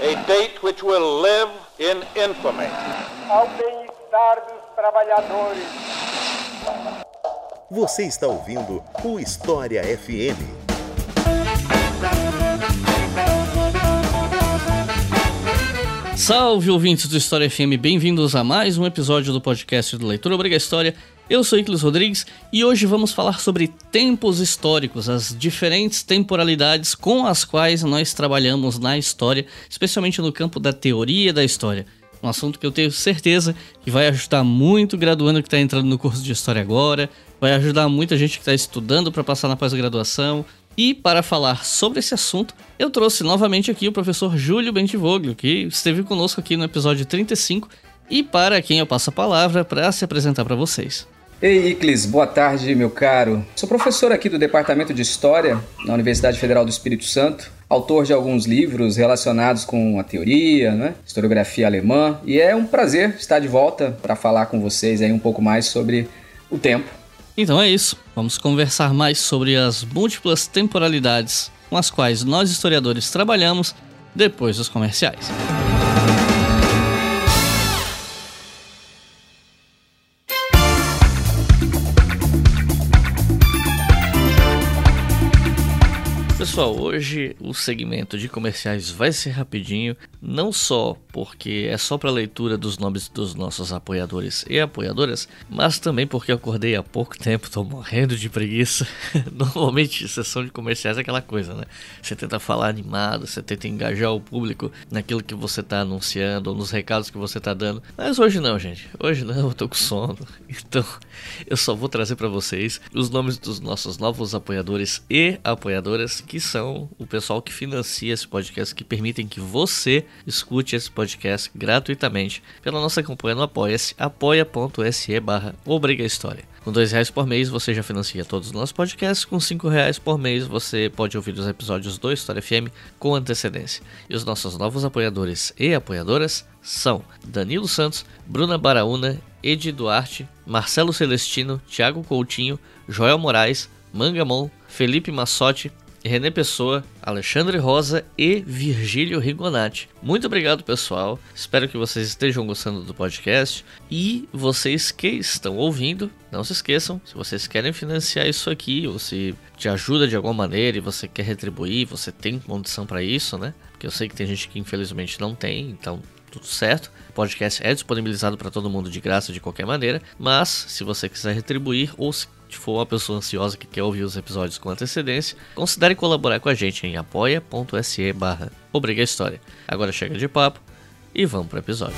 A date which will live in infamy. Ao bem-estar dos trabalhadores. Você está ouvindo o História FM. Salve ouvintes do História FM, bem-vindos a mais um episódio do podcast do Leitura Obriga História. Eu sou Iclis Rodrigues e hoje vamos falar sobre tempos históricos, as diferentes temporalidades com as quais nós trabalhamos na história, especialmente no campo da teoria da história. Um assunto que eu tenho certeza que vai ajudar muito o graduando que está entrando no curso de História agora, vai ajudar muita gente que está estudando para passar na pós-graduação. E para falar sobre esse assunto, eu trouxe novamente aqui o professor Júlio Bentivoglio, que esteve conosco aqui no episódio 35, e para quem eu passo a palavra para se apresentar para vocês. Ei, Iclis, boa tarde, meu caro. Sou professor aqui do Departamento de História na Universidade Federal do Espírito Santo, autor de alguns livros relacionados com a teoria, né, historiografia alemã, e é um prazer estar de volta para falar com vocês aí um pouco mais sobre o tempo. Então é isso, vamos conversar mais sobre as múltiplas temporalidades com as quais nós historiadores trabalhamos depois dos comerciais. Pessoal, hoje o segmento de comerciais vai ser rapidinho, não só porque é só para leitura dos nomes dos nossos apoiadores e apoiadoras, mas também porque eu acordei há pouco tempo, tô morrendo de preguiça. Normalmente, sessão de comerciais é aquela coisa, né? Você tenta falar animado, você tenta engajar o público naquilo que você tá anunciando ou nos recados que você tá dando. Mas hoje não, gente. Hoje não, eu tô com sono. Então, eu só vou trazer para vocês os nomes dos nossos novos apoiadores e apoiadoras que são o pessoal que financia esse podcast, que permitem que você escute esse podcast gratuitamente pela nossa campanha no Apoia-se, apoia.se barra História. Com dois reais por mês você já financia todos os nossos podcasts, com cinco reais por mês você pode ouvir os episódios do História FM com antecedência. E os nossos novos apoiadores e apoiadoras são Danilo Santos, Bruna Baraúna, Edi Duarte, Marcelo Celestino, Thiago Coutinho, Joel Moraes, Mangamon, Felipe Massotti, René Pessoa, Alexandre Rosa e Virgílio Rigonati. Muito obrigado, pessoal. Espero que vocês estejam gostando do podcast. E vocês que estão ouvindo, não se esqueçam, se vocês querem financiar isso aqui, ou se te ajuda de alguma maneira e você quer retribuir, você tem condição para isso, né? Porque eu sei que tem gente que infelizmente não tem, então tudo certo. O podcast é disponibilizado para todo mundo de graça de qualquer maneira, mas se você quiser retribuir ou se for uma pessoa ansiosa que quer ouvir os episódios com antecedência, considere colaborar com a gente em apoia.se barra História. Agora chega de papo e vamos para o episódio.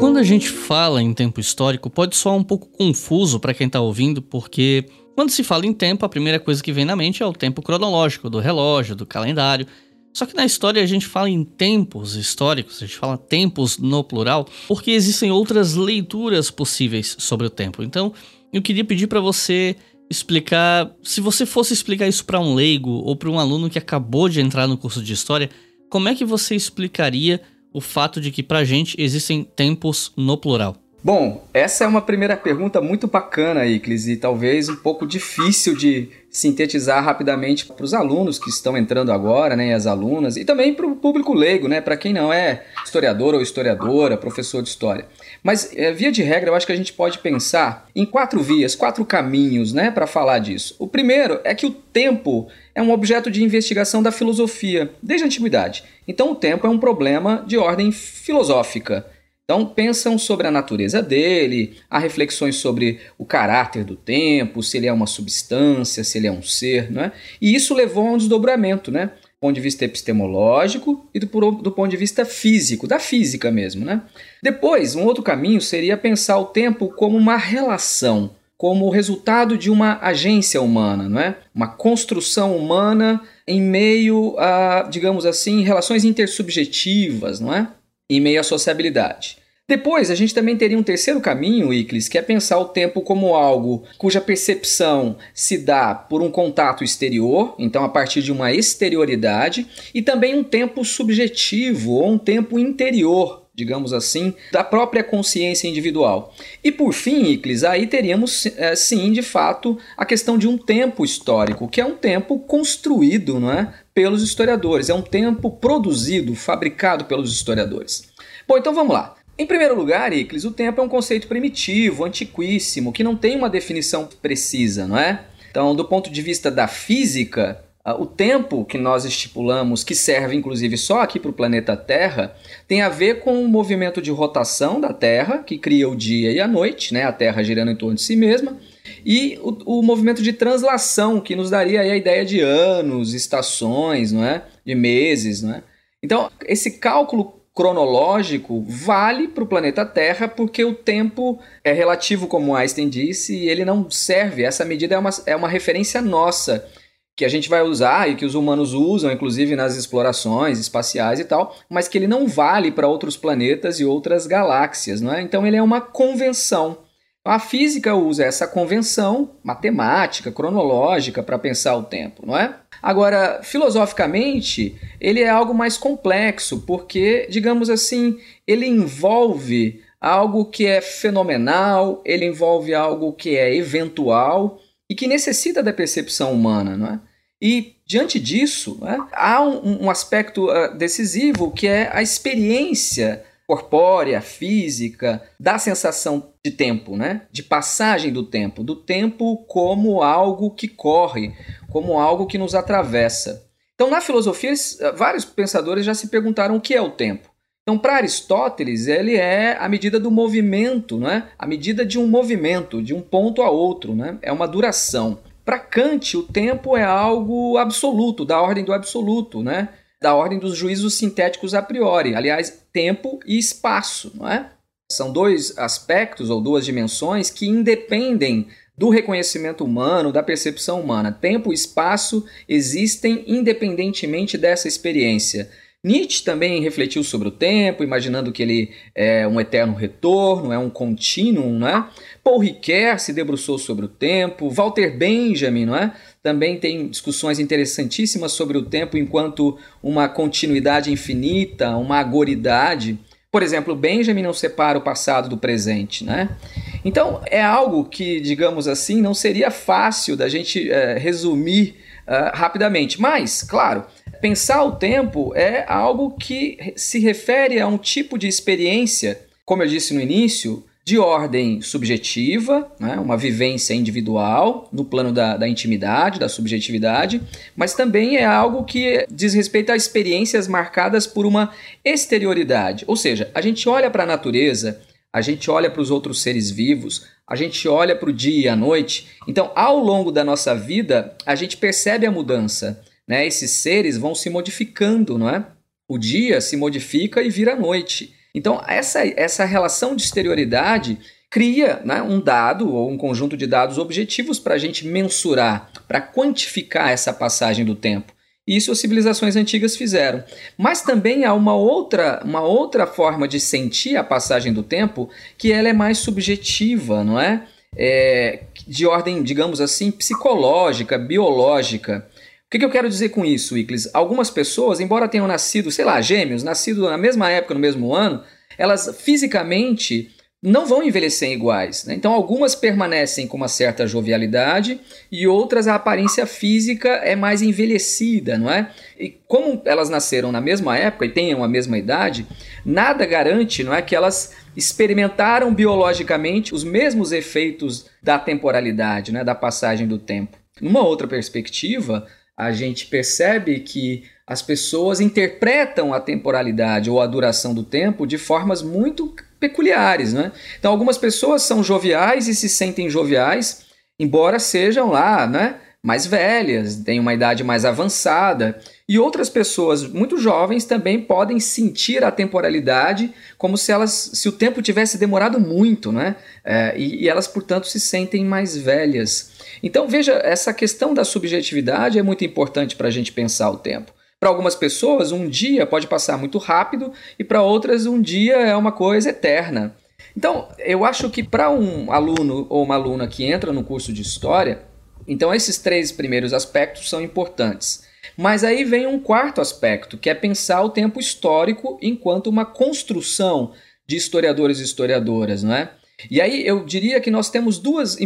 Quando a gente fala em tempo histórico, pode soar um pouco confuso para quem está ouvindo, porque quando se fala em tempo, a primeira coisa que vem na mente é o tempo cronológico, do relógio, do calendário. Só que na história a gente fala em tempos históricos, a gente fala tempos no plural, porque existem outras leituras possíveis sobre o tempo. Então, eu queria pedir para você explicar, se você fosse explicar isso para um leigo ou para um aluno que acabou de entrar no curso de história, como é que você explicaria o fato de que pra gente existem tempos no plural? Bom, essa é uma primeira pergunta muito bacana, Iclis, e talvez um pouco difícil de sintetizar rapidamente para os alunos que estão entrando agora, né, as alunas, e também para o público leigo, né, para quem não é historiador ou historiadora, professor de história. Mas, é, via de regra, eu acho que a gente pode pensar em quatro vias, quatro caminhos né, para falar disso. O primeiro é que o tempo é um objeto de investigação da filosofia, desde a antiguidade. Então, o tempo é um problema de ordem filosófica. Então pensam sobre a natureza dele, há reflexões sobre o caráter do tempo, se ele é uma substância, se ele é um ser, né? E isso levou a um desdobramento, né? Do ponto de vista epistemológico e do, do ponto de vista físico, da física mesmo, né? Depois, um outro caminho seria pensar o tempo como uma relação, como o resultado de uma agência humana, não é? Uma construção humana em meio a, digamos assim, relações intersubjetivas, não é? Em meio à sociabilidade. Depois, a gente também teria um terceiro caminho, Iclis, que é pensar o tempo como algo cuja percepção se dá por um contato exterior, então a partir de uma exterioridade, e também um tempo subjetivo ou um tempo interior, digamos assim, da própria consciência individual. E por fim, Iclis, aí teríamos é, sim, de fato, a questão de um tempo histórico, que é um tempo construído não é, pelos historiadores, é um tempo produzido, fabricado pelos historiadores. Bom, então vamos lá. Em primeiro lugar, Iclis, o tempo é um conceito primitivo, antiquíssimo, que não tem uma definição precisa, não é? Então, do ponto de vista da física, o tempo que nós estipulamos, que serve inclusive só aqui para o planeta Terra, tem a ver com o movimento de rotação da Terra, que cria o dia e a noite, né? a Terra girando em torno de si mesma, e o, o movimento de translação, que nos daria a ideia de anos, estações, não é? de meses. Não é? Então, esse cálculo cronológico vale para o planeta Terra porque o tempo é relativo, como Einstein disse, e ele não serve. Essa medida é uma, é uma referência nossa que a gente vai usar e que os humanos usam, inclusive nas explorações espaciais e tal, mas que ele não vale para outros planetas e outras galáxias, não é? Então ele é uma convenção. A física usa essa convenção matemática, cronológica para pensar o tempo, não é? Agora, filosoficamente, ele é algo mais complexo, porque, digamos assim, ele envolve algo que é fenomenal, ele envolve algo que é eventual e que necessita da percepção humana, não é? E diante disso, né, há um, um aspecto uh, decisivo que é a experiência corpórea, física, da sensação de tempo, né? de passagem do tempo, do tempo como algo que corre, como algo que nos atravessa. Então, na filosofia, vários pensadores já se perguntaram o que é o tempo. Então, para Aristóteles, ele é a medida do movimento, né? a medida de um movimento, de um ponto a outro, né? é uma duração. Para Kant, o tempo é algo absoluto, da ordem do absoluto, né? da ordem dos juízos sintéticos a priori. Aliás, tempo e espaço, não é? São dois aspectos ou duas dimensões que independem do reconhecimento humano, da percepção humana. Tempo e espaço existem independentemente dessa experiência. Nietzsche também refletiu sobre o tempo, imaginando que ele é um eterno retorno, é um contínuo, não é? Paul Ricoeur se debruçou sobre o tempo, Walter Benjamin, não é? Também tem discussões interessantíssimas sobre o tempo enquanto uma continuidade infinita, uma agoridade. Por exemplo, Benjamin não separa o passado do presente, né? Então é algo que, digamos assim, não seria fácil da gente é, resumir uh, rapidamente. Mas, claro, pensar o tempo é algo que se refere a um tipo de experiência, como eu disse no início, de ordem subjetiva, né, uma vivência individual no plano da, da, intimidade, da subjetividade, mas também é algo que diz respeito a experiências marcadas por uma exterioridade. Ou seja, a gente olha para a natureza, a gente olha para os outros seres vivos, a gente olha para o dia e a noite. Então, ao longo da nossa vida, a gente percebe a mudança. Né? Esses seres vão se modificando, não é? O dia se modifica e vira noite. Então, essa, essa relação de exterioridade cria né, um dado ou um conjunto de dados objetivos para a gente mensurar, para quantificar essa passagem do tempo. Isso as civilizações antigas fizeram. Mas também há uma outra, uma outra forma de sentir a passagem do tempo que ela é mais subjetiva, não é? é de ordem, digamos assim, psicológica, biológica. O que, que eu quero dizer com isso, Iclis? Algumas pessoas, embora tenham nascido, sei lá, gêmeos, nascido na mesma época, no mesmo ano, elas fisicamente não vão envelhecer iguais. Né? Então, algumas permanecem com uma certa jovialidade e outras a aparência física é mais envelhecida, não é? E como elas nasceram na mesma época e tenham a mesma idade, nada garante, não é, que elas experimentaram biologicamente os mesmos efeitos da temporalidade, né, da passagem do tempo. Numa outra perspectiva, a gente percebe que as pessoas interpretam a temporalidade ou a duração do tempo de formas muito peculiares. Né? Então, algumas pessoas são joviais e se sentem joviais, embora sejam lá né, mais velhas, têm uma idade mais avançada. E outras pessoas muito jovens também podem sentir a temporalidade como se elas, se o tempo tivesse demorado muito, né? É, e, e elas, portanto, se sentem mais velhas. Então, veja, essa questão da subjetividade é muito importante para a gente pensar o tempo. Para algumas pessoas, um dia pode passar muito rápido e para outras, um dia é uma coisa eterna. Então, eu acho que para um aluno ou uma aluna que entra no curso de história, então esses três primeiros aspectos são importantes. Mas aí vem um quarto aspecto, que é pensar o tempo histórico enquanto uma construção de historiadores e historiadoras, não é? E aí eu diria que nós temos duas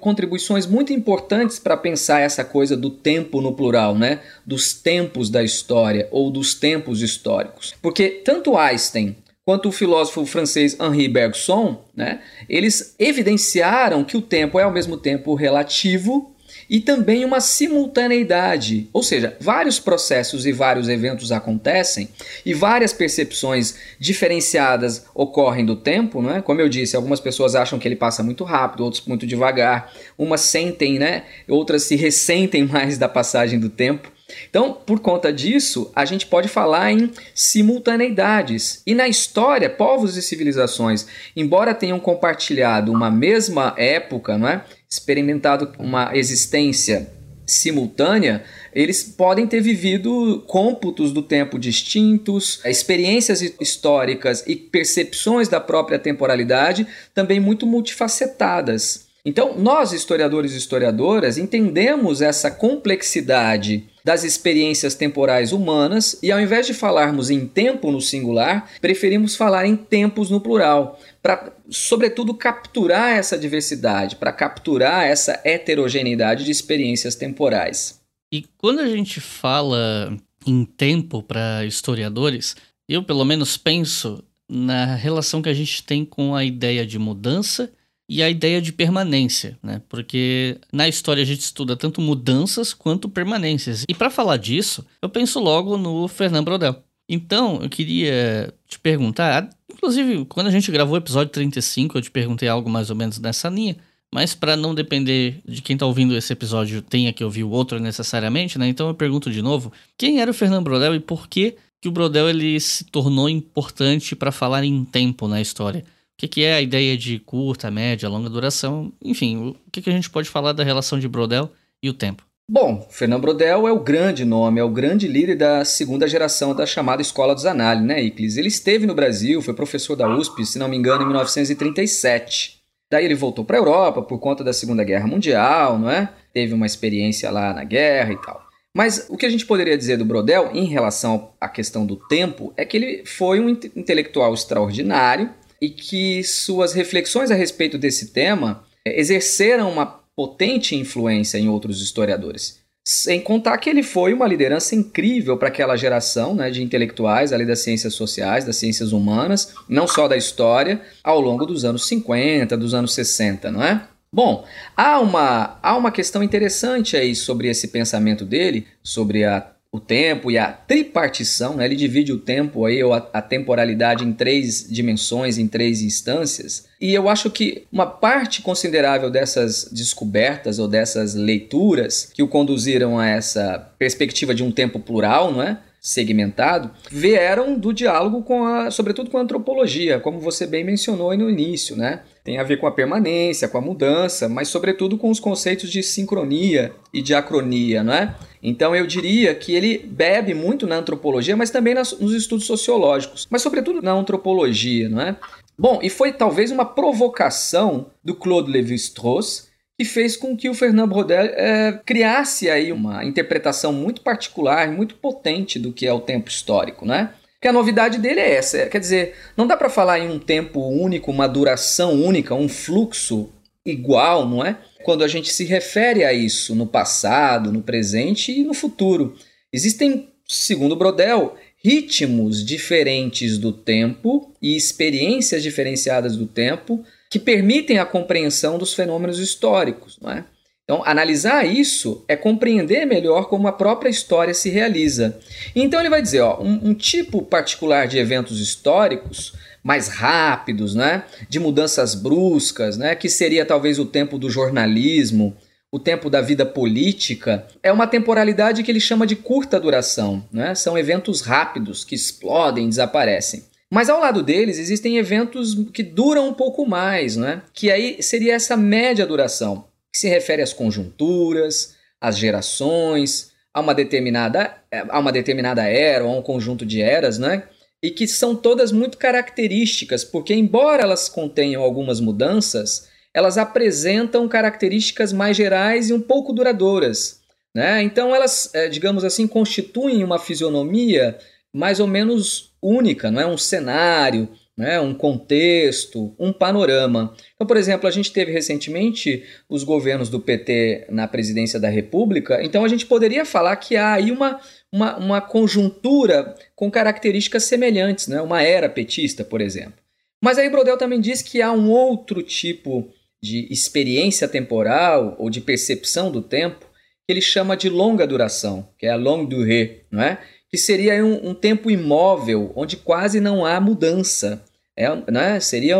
contribuições muito importantes para pensar essa coisa do tempo no plural, né? Dos tempos da história ou dos tempos históricos. Porque tanto Einstein quanto o filósofo francês Henri Bergson, né, eles evidenciaram que o tempo é ao mesmo tempo relativo e também uma simultaneidade, ou seja, vários processos e vários eventos acontecem e várias percepções diferenciadas ocorrem do tempo, né? Como eu disse, algumas pessoas acham que ele passa muito rápido, outros muito devagar, umas sentem, né? Outras se ressentem mais da passagem do tempo. Então, por conta disso, a gente pode falar em simultaneidades. E na história, povos e civilizações, embora tenham compartilhado uma mesma época, não é? Experimentado uma existência simultânea, eles podem ter vivido cômputos do tempo distintos, experiências históricas e percepções da própria temporalidade também muito multifacetadas. Então, nós, historiadores e historiadoras, entendemos essa complexidade das experiências temporais humanas e, ao invés de falarmos em tempo no singular, preferimos falar em tempos no plural, para, sobretudo, capturar essa diversidade, para capturar essa heterogeneidade de experiências temporais. E quando a gente fala em tempo para historiadores, eu pelo menos penso na relação que a gente tem com a ideia de mudança e a ideia de permanência, né? Porque na história a gente estuda tanto mudanças quanto permanências. E para falar disso, eu penso logo no Fernando Brodel. Então, eu queria te perguntar, inclusive, quando a gente gravou o episódio 35, eu te perguntei algo mais ou menos nessa linha, mas para não depender de quem está ouvindo esse episódio tenha que ouvir o outro necessariamente, né? Então eu pergunto de novo, quem era o Fernando Brodel e por que que o Brodel ele se tornou importante para falar em tempo na história? Que, que é a ideia de curta, média, longa duração, enfim, o que, que a gente pode falar da relação de Brodel e o tempo? Bom, Fernando Brodel é o grande nome, é o grande líder da segunda geração da chamada Escola dos Análises, né, Iclis? Ele esteve no Brasil, foi professor da USP, se não me engano, em 1937. Daí ele voltou para a Europa por conta da Segunda Guerra Mundial, não é? Teve uma experiência lá na guerra e tal. Mas o que a gente poderia dizer do Brodel em relação à questão do tempo é que ele foi um intelectual extraordinário, e que suas reflexões a respeito desse tema é, exerceram uma potente influência em outros historiadores. Sem contar que ele foi uma liderança incrível para aquela geração né, de intelectuais ali das ciências sociais, das ciências humanas, não só da história, ao longo dos anos 50, dos anos 60, não é? Bom, há uma, há uma questão interessante aí sobre esse pensamento dele, sobre a o tempo e a tripartição, né? ele divide o tempo aí, ou a, a, temporalidade em três dimensões, em três instâncias. E eu acho que uma parte considerável dessas descobertas ou dessas leituras que o conduziram a essa perspectiva de um tempo plural, não é? segmentado, vieram do diálogo com a, sobretudo com a antropologia, como você bem mencionou aí no início, né? Tem a ver com a permanência, com a mudança, mas sobretudo com os conceitos de sincronia e diacronia, não é? Então eu diria que ele bebe muito na antropologia, mas também nas, nos estudos sociológicos, mas sobretudo na antropologia, não é? Bom, e foi talvez uma provocação do Claude Lévi-Strauss que fez com que o Fernand Brodel é, criasse aí uma interpretação muito particular, muito potente do que é o tempo histórico, né? Que a novidade dele é essa, quer dizer, não dá para falar em um tempo único, uma duração única, um fluxo igual, não é? Quando a gente se refere a isso no passado, no presente e no futuro. Existem, segundo Brodel, ritmos diferentes do tempo e experiências diferenciadas do tempo que permitem a compreensão dos fenômenos históricos. Não é? Então, analisar isso é compreender melhor como a própria história se realiza. Então, ele vai dizer: ó, um, um tipo particular de eventos históricos mais rápidos, né, de mudanças bruscas, né, que seria talvez o tempo do jornalismo, o tempo da vida política, é uma temporalidade que ele chama de curta duração. Né? São eventos rápidos que explodem, desaparecem. Mas ao lado deles existem eventos que duram um pouco mais, né? que aí seria essa média duração, que se refere às conjunturas, às gerações, a uma determinada, a uma determinada era ou a um conjunto de eras, né? E que são todas muito características, porque embora elas contenham algumas mudanças, elas apresentam características mais gerais e um pouco duradouras. Né? Então elas, é, digamos assim, constituem uma fisionomia mais ou menos única, não é um cenário, né, um contexto, um panorama. Então, por exemplo, a gente teve recentemente os governos do PT na presidência da República, então a gente poderia falar que há aí uma, uma, uma conjuntura com características semelhantes, né, uma era petista, por exemplo. Mas aí Brodel também diz que há um outro tipo de experiência temporal ou de percepção do tempo que ele chama de longa duração, que é a longue durée, não é? que seria um, um tempo imóvel, onde quase não há mudança. É, né? Seria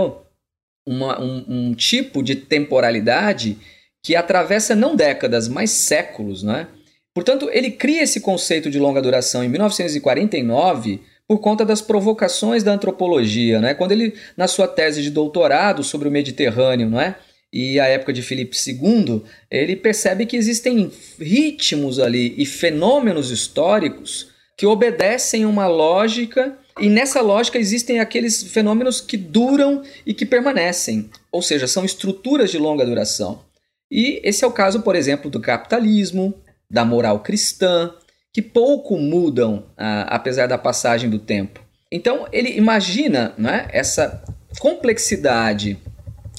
uma, um, um, tipo de temporalidade que atravessa não décadas, mas séculos. Né? Portanto, ele cria esse conceito de longa duração em 1949 por conta das provocações da antropologia. Né? Quando ele, na sua tese de doutorado sobre o Mediterrâneo, não é? e a época de Filipe II, ele percebe que existem ritmos ali e fenômenos históricos que obedecem uma lógica e nessa lógica existem aqueles fenômenos que duram e que permanecem, ou seja, são estruturas de longa duração. E esse é o caso, por exemplo, do capitalismo, da moral cristã, que pouco mudam ah, apesar da passagem do tempo. Então ele imagina né, essa complexidade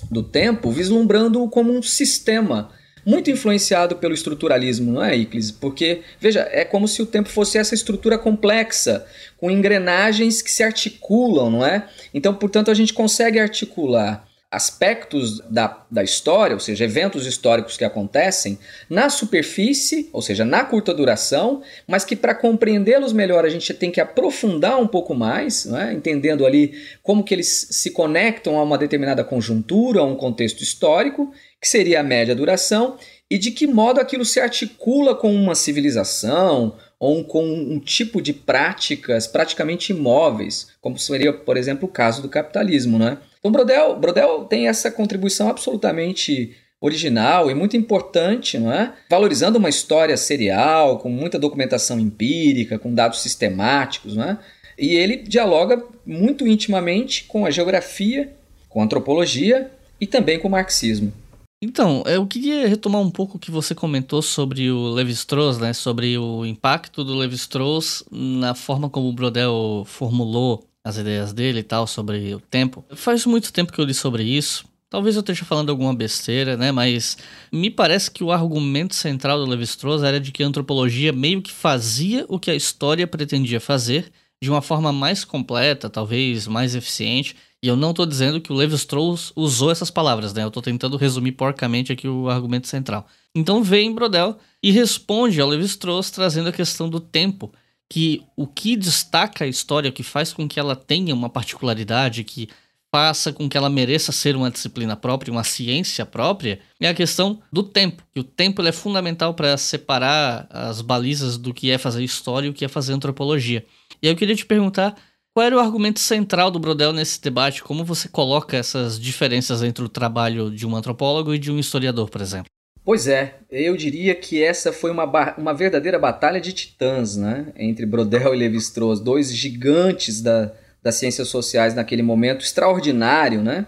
do tempo vislumbrando como um sistema muito influenciado pelo estruturalismo, não é, Iclis? Porque, veja, é como se o tempo fosse essa estrutura complexa, com engrenagens que se articulam, não é? Então, portanto, a gente consegue articular aspectos da, da história, ou seja, eventos históricos que acontecem, na superfície, ou seja, na curta duração, mas que para compreendê-los melhor a gente tem que aprofundar um pouco mais, é? entendendo ali como que eles se conectam a uma determinada conjuntura, a um contexto histórico, que seria a média duração, e de que modo aquilo se articula com uma civilização ou com um tipo de práticas praticamente imóveis, como seria, por exemplo, o caso do capitalismo, né? Então, Brodel, Brodel tem essa contribuição absolutamente original e muito importante, não é? Valorizando uma história serial, com muita documentação empírica, com dados sistemáticos, não é? E ele dialoga muito intimamente com a geografia, com a antropologia e também com o marxismo. Então, eu queria retomar um pouco o que você comentou sobre o Levi-Strauss, né? Sobre o impacto do Levi-Strauss na forma como o Brodel formulou as ideias dele e tal sobre o tempo. Faz muito tempo que eu li sobre isso. Talvez eu esteja falando alguma besteira, né? Mas me parece que o argumento central do Levi-Strauss era de que a antropologia meio que fazia o que a história pretendia fazer de uma forma mais completa, talvez mais eficiente e eu não estou dizendo que o Levi-Strauss usou essas palavras, né? Eu estou tentando resumir porcamente aqui o argumento central. Então vem Brodel e responde ao Levi-Strauss trazendo a questão do tempo, que o que destaca a história, o que faz com que ela tenha uma particularidade, que faça com que ela mereça ser uma disciplina própria, uma ciência própria, é a questão do tempo. E o tempo é fundamental para separar as balizas do que é fazer história e o que é fazer antropologia. E eu queria te perguntar qual era o argumento central do Brodel nesse debate? Como você coloca essas diferenças entre o trabalho de um antropólogo e de um historiador, por exemplo? Pois é, eu diria que essa foi uma, uma verdadeira batalha de titãs, né? Entre Brodel e Levi-Strauss, dois gigantes da, das ciências sociais naquele momento extraordinário, né?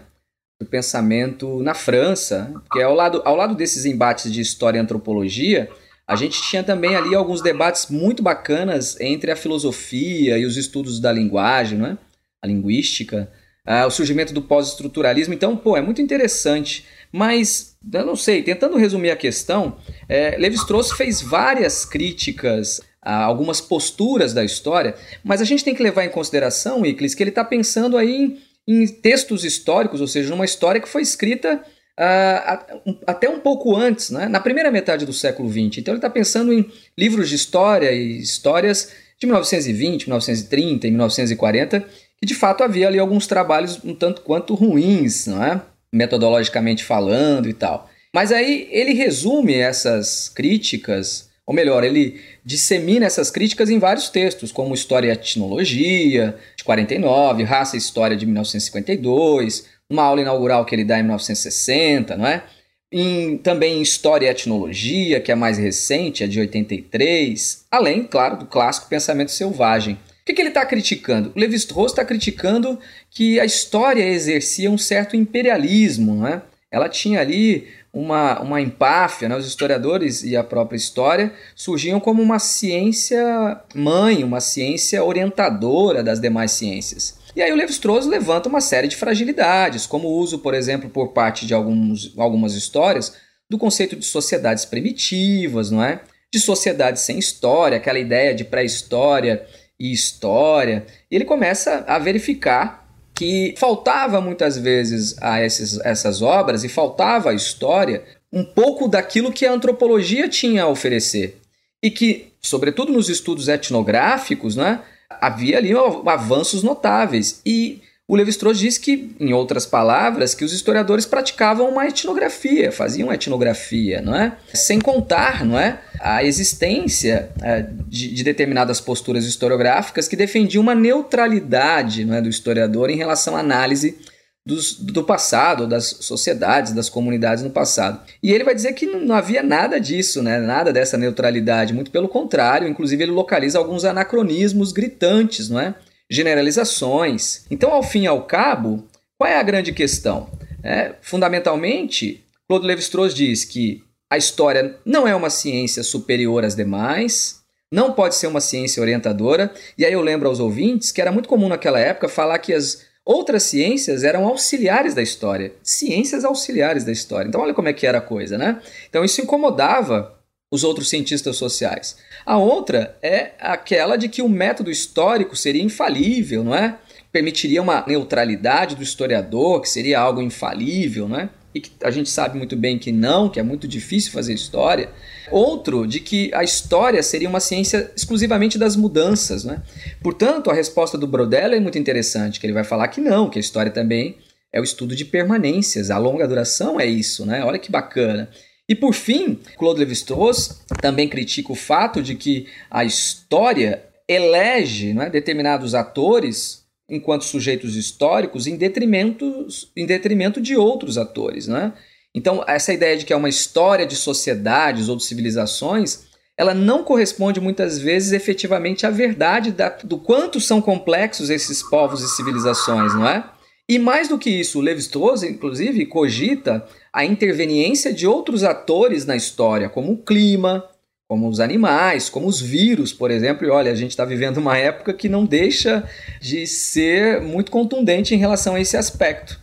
Do pensamento na França, porque ao lado, ao lado desses embates de história e antropologia, a gente tinha também ali alguns debates muito bacanas entre a filosofia e os estudos da linguagem, né? a linguística, uh, o surgimento do pós-estruturalismo. Então, pô, é muito interessante. Mas, eu não sei, tentando resumir a questão, é, Levi-Strauss fez várias críticas a algumas posturas da história, mas a gente tem que levar em consideração, Iclis, que ele está pensando aí em, em textos históricos, ou seja, numa história que foi escrita uh, até um pouco antes, né? na primeira metade do século XX. Então ele está pensando em livros de história e histórias de 1920, 1930 e 1940, que de fato havia ali alguns trabalhos um tanto quanto ruins, não é? metodologicamente falando e tal. Mas aí ele resume essas críticas, ou melhor, ele dissemina essas críticas em vários textos, como História e Etnologia, de 49, Raça e História, de 1952, uma aula inaugural que ele dá em 1960, não é? em, também em História e Etnologia, que é mais recente, é de 83, além, claro, do clássico Pensamento Selvagem. O que, que ele está criticando? O Levi-Strauss está criticando que a história exercia um certo imperialismo, né? Ela tinha ali uma, uma empáfia, né? os historiadores e a própria história surgiam como uma ciência mãe, uma ciência orientadora das demais ciências. E aí o Levi-Strauss levanta uma série de fragilidades, como o uso, por exemplo, por parte de alguns, algumas histórias, do conceito de sociedades primitivas, não é? De sociedades sem história, aquela ideia de pré-história e história. E ele começa a verificar que faltava muitas vezes a esses, essas obras e faltava à história um pouco daquilo que a antropologia tinha a oferecer. E que, sobretudo nos estudos etnográficos, né, havia ali avanços notáveis. E o Levi-Strauss diz que, em outras palavras, que os historiadores praticavam uma etnografia, faziam etnografia, não é? Sem contar, não é, a existência é, de, de, determinadas posturas historiográficas que defendiam uma neutralidade, não é, do historiador em relação à análise dos, do passado, das sociedades, das comunidades no passado. E ele vai dizer que não havia nada disso, né? nada dessa neutralidade, muito pelo contrário, inclusive ele localiza alguns anacronismos gritantes, não é? generalizações. Então, ao fim e ao cabo, qual é a grande questão? É, fundamentalmente, Claude Lévi-Strauss diz que a história não é uma ciência superior às demais, não pode ser uma ciência orientadora, e aí eu lembro aos ouvintes que era muito comum naquela época falar que as Outras ciências eram auxiliares da história, ciências auxiliares da história. Então, olha como é que era a coisa, né? Então, isso incomodava os outros cientistas sociais. A outra é aquela de que o método histórico seria infalível, não é? Permitiria uma neutralidade do historiador, que seria algo infalível, não é? E que a gente sabe muito bem que não, que é muito difícil fazer história. Outro, de que a história seria uma ciência exclusivamente das mudanças. Né? Portanto, a resposta do Brodel é muito interessante, que ele vai falar que não, que a história também é o estudo de permanências, a longa duração é isso, né? Olha que bacana. E por fim, Claude Lévi-Strauss também critica o fato de que a história elege né, determinados atores enquanto sujeitos históricos em detrimento, em detrimento de outros atores. Né? Então, essa ideia de que é uma história de sociedades ou de civilizações, ela não corresponde muitas vezes efetivamente à verdade da, do quanto são complexos esses povos e civilizações, não é? E mais do que isso, Levi-Strauss, inclusive, cogita a interveniência de outros atores na história, como o clima, como os animais, como os vírus, por exemplo. E olha, a gente está vivendo uma época que não deixa de ser muito contundente em relação a esse aspecto.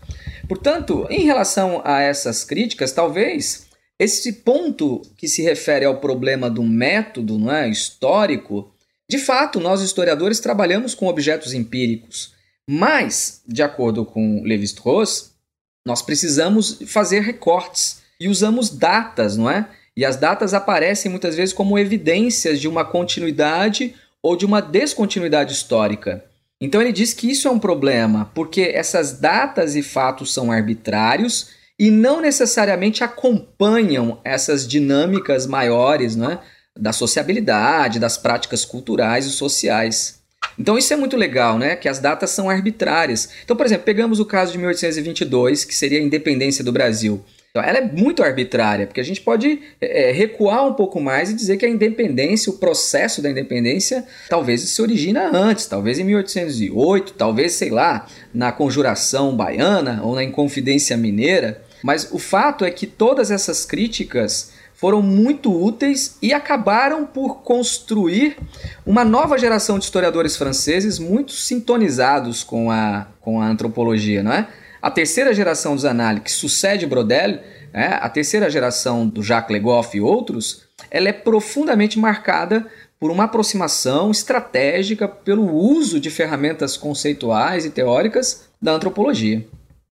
Portanto, em relação a essas críticas, talvez esse ponto que se refere ao problema do método não é, histórico, de fato, nós historiadores trabalhamos com objetos empíricos, mas, de acordo com Levi-Strauss, nós precisamos fazer recortes e usamos datas, não é? E as datas aparecem muitas vezes como evidências de uma continuidade ou de uma descontinuidade histórica. Então ele diz que isso é um problema, porque essas datas e fatos são arbitrários e não necessariamente acompanham essas dinâmicas maiores né, da sociabilidade, das práticas culturais e sociais. Então isso é muito legal, né? Que as datas são arbitrárias. Então, por exemplo, pegamos o caso de 1822, que seria a independência do Brasil. Então, ela é muito arbitrária, porque a gente pode é, recuar um pouco mais e dizer que a independência, o processo da independência, talvez se origina antes, talvez em 1808, talvez, sei lá, na Conjuração Baiana ou na Inconfidência Mineira. Mas o fato é que todas essas críticas foram muito úteis e acabaram por construir uma nova geração de historiadores franceses muito sintonizados com a, com a antropologia, não é? A terceira geração dos Zanelli, que sucede Brodel, né, a terceira geração do Jacques Legoff e outros, ela é profundamente marcada por uma aproximação estratégica pelo uso de ferramentas conceituais e teóricas da antropologia.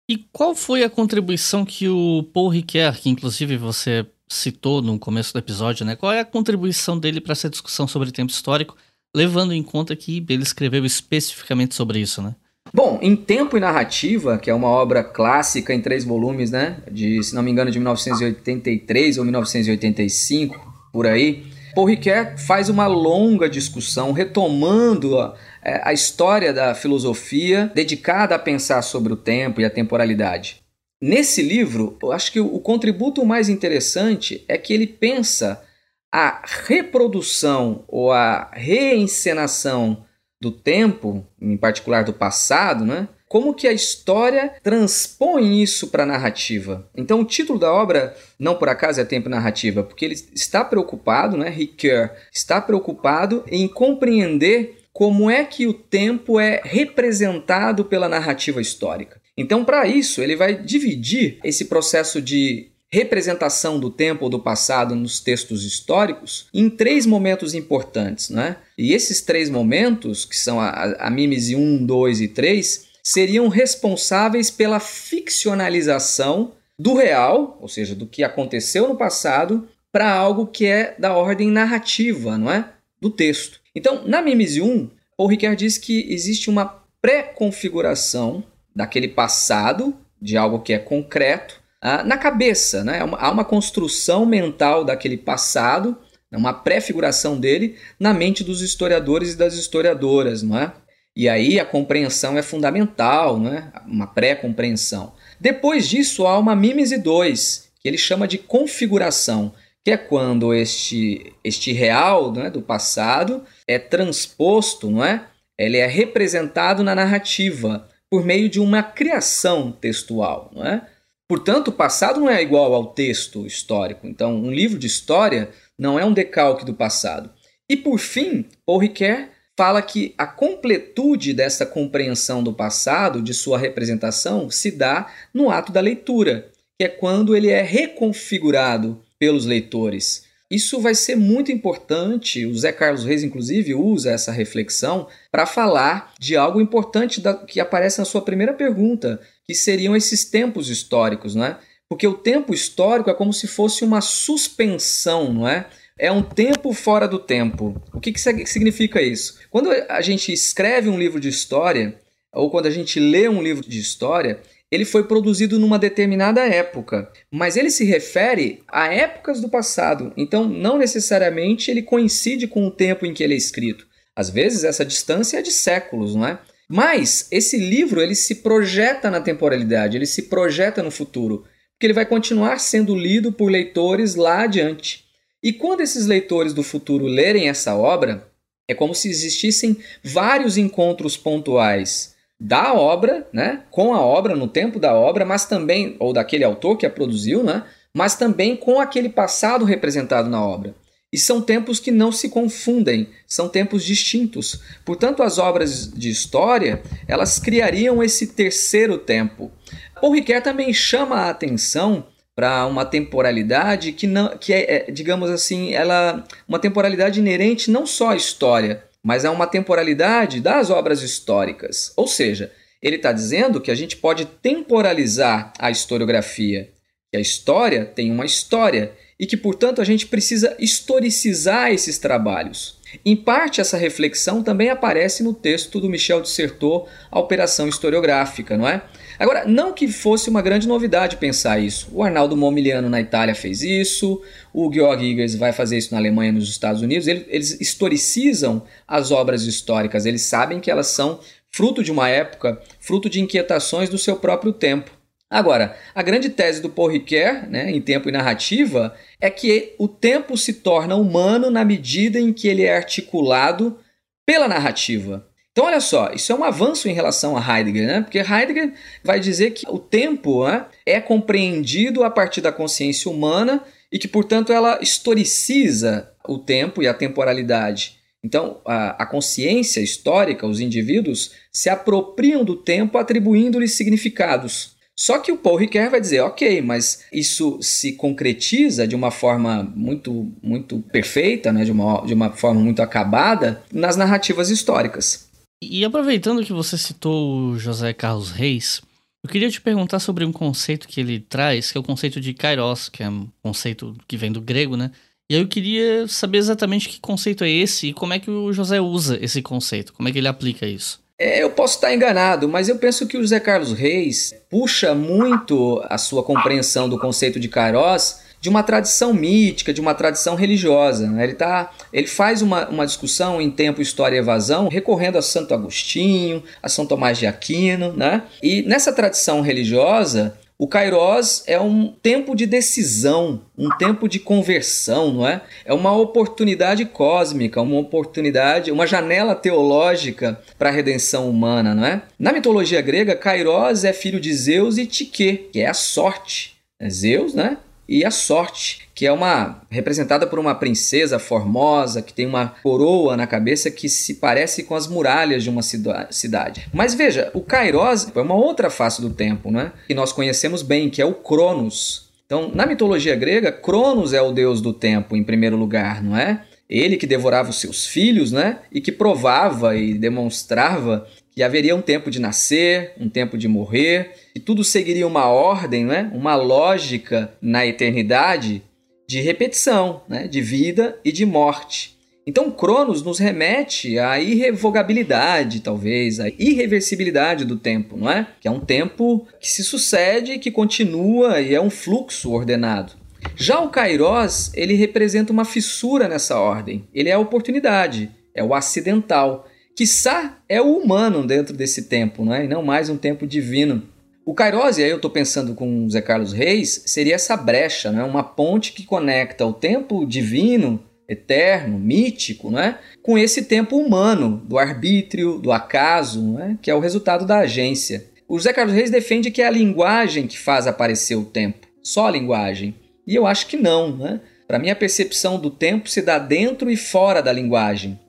E qual foi a contribuição que o Paul Ricoeur, que inclusive você citou no começo do episódio, né? Qual é a contribuição dele para essa discussão sobre tempo histórico, levando em conta que ele escreveu especificamente sobre isso, né? Bom, em Tempo e Narrativa, que é uma obra clássica em três volumes, né? De, se não me engano, de 1983 ou 1985, por aí, Paul Ricoeur faz uma longa discussão retomando a, é, a história da filosofia dedicada a pensar sobre o tempo e a temporalidade. nesse livro, eu acho que o contributo mais interessante é que ele pensa a reprodução ou a reencenação do tempo, em particular do passado, né? Como que a história transpõe isso para a narrativa? Então, o título da obra, não por acaso, é Tempo Narrativa, porque ele está preocupado, né? Ricoeur está preocupado em compreender como é que o tempo é representado pela narrativa histórica. Então, para isso, ele vai dividir esse processo de representação do tempo ou do passado nos textos históricos em três momentos importantes. Né? E esses três momentos, que são a, a Mímese 1, 2 e 3, seriam responsáveis pela ficcionalização do real, ou seja, do que aconteceu no passado, para algo que é da ordem narrativa, não é? Do texto. Então, na Mímese 1, Paul Ricoeur diz que existe uma pré-configuração daquele passado, de algo que é concreto, ah, na cabeça. Né? Há uma construção mental daquele passado, uma prefiguração dele na mente dos historiadores e das historiadoras. Não é? E aí a compreensão é fundamental, né? uma pré-compreensão. Depois disso, há uma mímese 2, que ele chama de configuração, que é quando este, este real né, do passado é transposto, não é? ele é representado na narrativa por meio de uma criação textual. Não é? Portanto, o passado não é igual ao texto histórico. Então, um livro de história não é um decalque do passado. E por fim, Paul Ricoeur fala que a completude dessa compreensão do passado, de sua representação, se dá no ato da leitura, que é quando ele é reconfigurado pelos leitores. Isso vai ser muito importante. O Zé Carlos Reis, inclusive, usa essa reflexão para falar de algo importante que aparece na sua primeira pergunta, que seriam esses tempos históricos, não é? Porque o tempo histórico é como se fosse uma suspensão, não é? É um tempo fora do tempo. O que, que significa isso? Quando a gente escreve um livro de história, ou quando a gente lê um livro de história, ele foi produzido numa determinada época, mas ele se refere a épocas do passado, então não necessariamente ele coincide com o tempo em que ele é escrito. Às vezes essa distância é de séculos, não é? Mas esse livro ele se projeta na temporalidade, ele se projeta no futuro, porque ele vai continuar sendo lido por leitores lá adiante. E quando esses leitores do futuro lerem essa obra, é como se existissem vários encontros pontuais da obra, né, com a obra no tempo da obra, mas também ou daquele autor que a produziu, né, mas também com aquele passado representado na obra. E são tempos que não se confundem, são tempos distintos. Portanto, as obras de história, elas criariam esse terceiro tempo. Paul também chama a atenção para uma temporalidade que não que é, é, digamos assim, ela uma temporalidade inerente não só à história, mas a uma temporalidade das obras históricas. Ou seja, ele está dizendo que a gente pode temporalizar a historiografia, que a história tem uma história e que, portanto, a gente precisa historicizar esses trabalhos. Em parte, essa reflexão também aparece no texto do Michel de Certeau, A Operação Historiográfica, não é? Agora, não que fosse uma grande novidade pensar isso. O Arnaldo Momigliano na Itália fez isso, o Georg Igers vai fazer isso na Alemanha e nos Estados Unidos. Eles historicizam as obras históricas, eles sabem que elas são fruto de uma época, fruto de inquietações do seu próprio tempo. Agora, a grande tese do Paul Ricoeur, né, em tempo e narrativa, é que o tempo se torna humano na medida em que ele é articulado pela narrativa. Então, olha só, isso é um avanço em relação a Heidegger, né? porque Heidegger vai dizer que o tempo né, é compreendido a partir da consciência humana e que, portanto, ela historiciza o tempo e a temporalidade. Então, a, a consciência histórica, os indivíduos, se apropriam do tempo atribuindo-lhe significados. Só que o Paul Ricoeur vai dizer, ok, mas isso se concretiza de uma forma muito, muito perfeita, né? de, uma, de uma forma muito acabada nas narrativas históricas. E aproveitando que você citou o José Carlos Reis, eu queria te perguntar sobre um conceito que ele traz, que é o conceito de kairos, que é um conceito que vem do grego, né? E aí eu queria saber exatamente que conceito é esse e como é que o José usa esse conceito, como é que ele aplica isso. É, eu posso estar enganado, mas eu penso que o José Carlos Reis puxa muito a sua compreensão do conceito de Kairos de uma tradição mítica, de uma tradição religiosa. Né? Ele, tá, ele faz uma, uma discussão em tempo, história e evasão, recorrendo a Santo Agostinho, a São Tomás de Aquino. Né? E nessa tradição religiosa, O Kairos é um tempo de decisão, um tempo de conversão, não é? É uma oportunidade cósmica, uma oportunidade, uma janela teológica para a redenção humana, não é? Na mitologia grega, Kairos é filho de Zeus e Tique, que é a sorte. É Zeus, né? E a sorte, que é uma representada por uma princesa formosa que tem uma coroa na cabeça que se parece com as muralhas de uma cidade. Mas veja, o Kairos é uma outra face do tempo, né? Que nós conhecemos bem, que é o Cronos. Então, na mitologia grega, Cronos é o deus do tempo em primeiro lugar, não é? Ele que devorava os seus filhos, né? E que provava e demonstrava que haveria um tempo de nascer, um tempo de morrer, e tudo seguiria uma ordem, né? uma lógica na eternidade de repetição, né? de vida e de morte. Então, Cronos nos remete à irrevogabilidade, talvez, à irreversibilidade do tempo, não é? Que é um tempo que se sucede, que continua e é um fluxo ordenado. Já o Kairos, ele representa uma fissura nessa ordem. Ele é a oportunidade, é o acidental. Quiçá é o humano dentro desse tempo, não é? E não mais um tempo divino. O Kairos, e aí eu estou pensando com o Zé Carlos Reis, seria essa brecha, né? uma ponte que conecta o tempo divino, eterno, mítico, né? com esse tempo humano, do arbítrio, do acaso, né? que é o resultado da agência. O Zé Carlos Reis defende que é a linguagem que faz aparecer o tempo, só a linguagem. E eu acho que não. Né? Para mim, a percepção do tempo se dá dentro e fora da linguagem.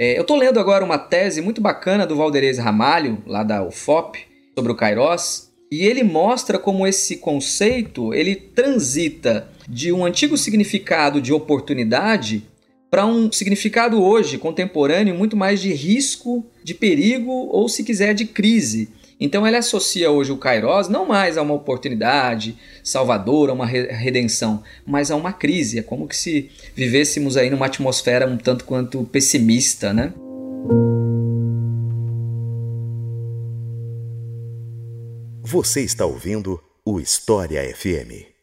É, eu estou lendo agora uma tese muito bacana do Valderez Ramalho, lá da UFOP, sobre o Kairos, e ele mostra como esse conceito ele transita de um antigo significado de oportunidade para um significado hoje contemporâneo muito mais de risco, de perigo ou se quiser de crise. Então ele associa hoje o Kairos não mais a uma oportunidade salvadora, uma redenção, mas a uma crise. É como que se vivêssemos aí numa atmosfera um tanto quanto pessimista, né? Você está ouvindo o História FM.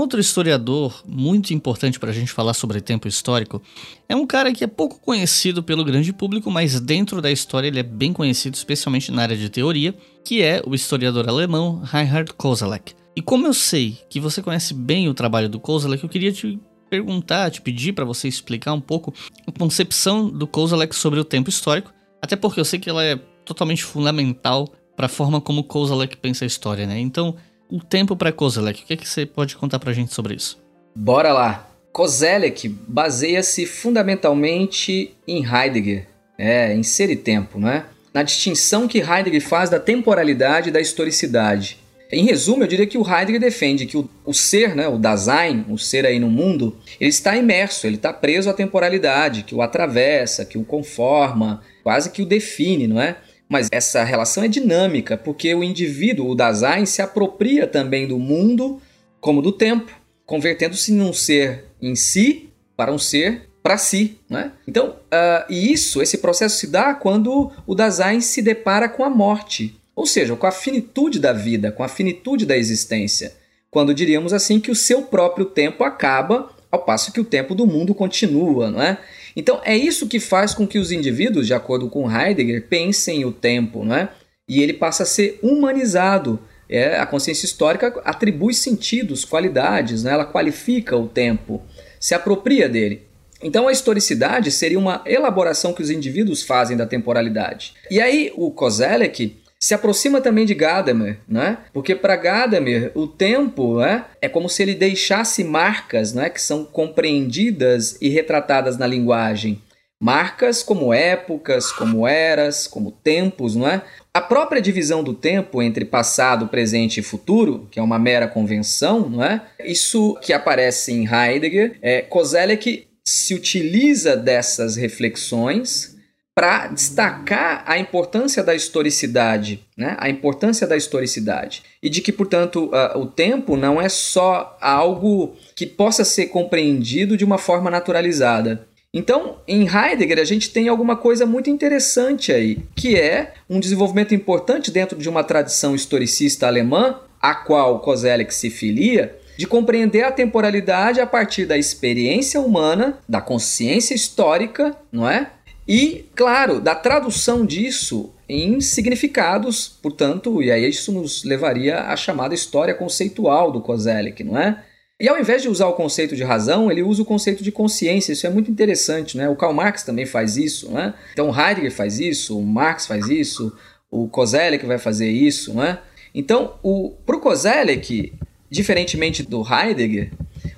Outro historiador muito importante para a gente falar sobre tempo histórico é um cara que é pouco conhecido pelo grande público, mas dentro da história ele é bem conhecido, especialmente na área de teoria, que é o historiador alemão Reinhard Koselleck. E como eu sei que você conhece bem o trabalho do Koselleck, eu queria te perguntar, te pedir para você explicar um pouco a concepção do Koselleck sobre o tempo histórico, até porque eu sei que ela é totalmente fundamental para a forma como Koselleck pensa a história, né? Então, o tempo para Kozelek. O que, é que você pode contar para a gente sobre isso? Bora lá. Kozelek baseia-se fundamentalmente em Heidegger, é, em ser e tempo, né? na distinção que Heidegger faz da temporalidade e da historicidade. Em resumo, eu diria que o Heidegger defende que o, o, ser, né, o Dasein, o ser aí no mundo, ele está imerso, ele está preso à temporalidade, que o atravessa, que o conforma, quase que o define, não é? Mas essa relação é dinâmica, porque o indivíduo, o Dasein, se apropria também do mundo como do tempo, convertendo-se num ser em si para um ser para si. Né? Então, uh, e isso, esse processo se dá quando o Dasein se depara com a morte, ou seja, com a finitude da vida, com a finitude da existência. Quando diríamos assim que o seu próprio tempo acaba, ao passo que o tempo do mundo continua, não é? Então é isso que faz com que os indivíduos, de acordo com Heidegger, pensem o tempo, não é? E ele passa a ser humanizado. É, a consciência histórica atribui sentidos, qualidades, né? ela qualifica o tempo, se apropria dele. Então a historicidade seria uma elaboração que os indivíduos fazem da temporalidade. E aí o Kozelek se aproxima também de Gadamer, né? Porque para Gadamer o tempo né, é como se ele deixasse marcas, né, que são compreendidas e retratadas na linguagem. Marcas como épocas, como eras, como tempos, não é? A própria divisão do tempo entre passado, presente e futuro, que é uma mera convenção, não é? Isso que aparece em Heidegger, é, Kozelek se utiliza dessas reflexões para destacar a importância da historicidade, né? a importância da historicidade. E de que, portanto, uh, o tempo não é só algo que possa ser compreendido de uma forma naturalizada. Então, em Heidegger, a gente tem alguma coisa muito interessante aí, que é um desenvolvimento importante dentro de uma tradição historicista alemã, a qual Kozelek se filia, de compreender a temporalidade a partir da experiência humana, da consciência histórica, não é? E, claro, da tradução disso em significados, portanto, e aí isso nos levaria à chamada história conceitual do Kozelik, não é? E ao invés de usar o conceito de razão, ele usa o conceito de consciência. Isso é muito interessante, né? O Karl Marx também faz isso, né? Então Heidegger faz isso, o Marx faz isso, o Kozelek vai fazer isso, né? Então, o Kozelek, diferentemente do Heidegger,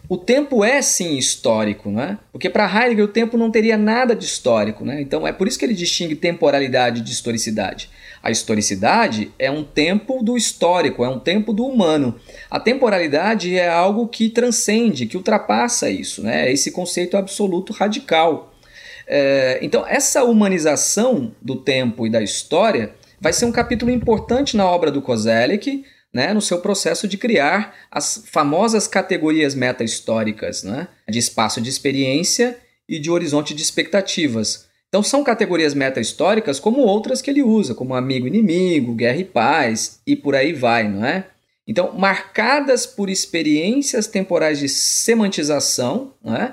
o tempo é sim histórico, né? Porque para Heidegger o tempo não teria nada de histórico, né? Então é por isso que ele distingue temporalidade de historicidade. A historicidade é um tempo do histórico, é um tempo do humano. A temporalidade é algo que transcende, que ultrapassa isso, né? É esse conceito absoluto radical. É, então essa humanização do tempo e da história vai ser um capítulo importante na obra do Kozelik, né, no seu processo de criar as famosas categorias meta-históricas né, de espaço de experiência e de horizonte de expectativas. Então são categorias meta-históricas como outras que ele usa, como amigo-inimigo, guerra e paz e por aí vai, não é? Então, marcadas por experiências temporais de semantização, é?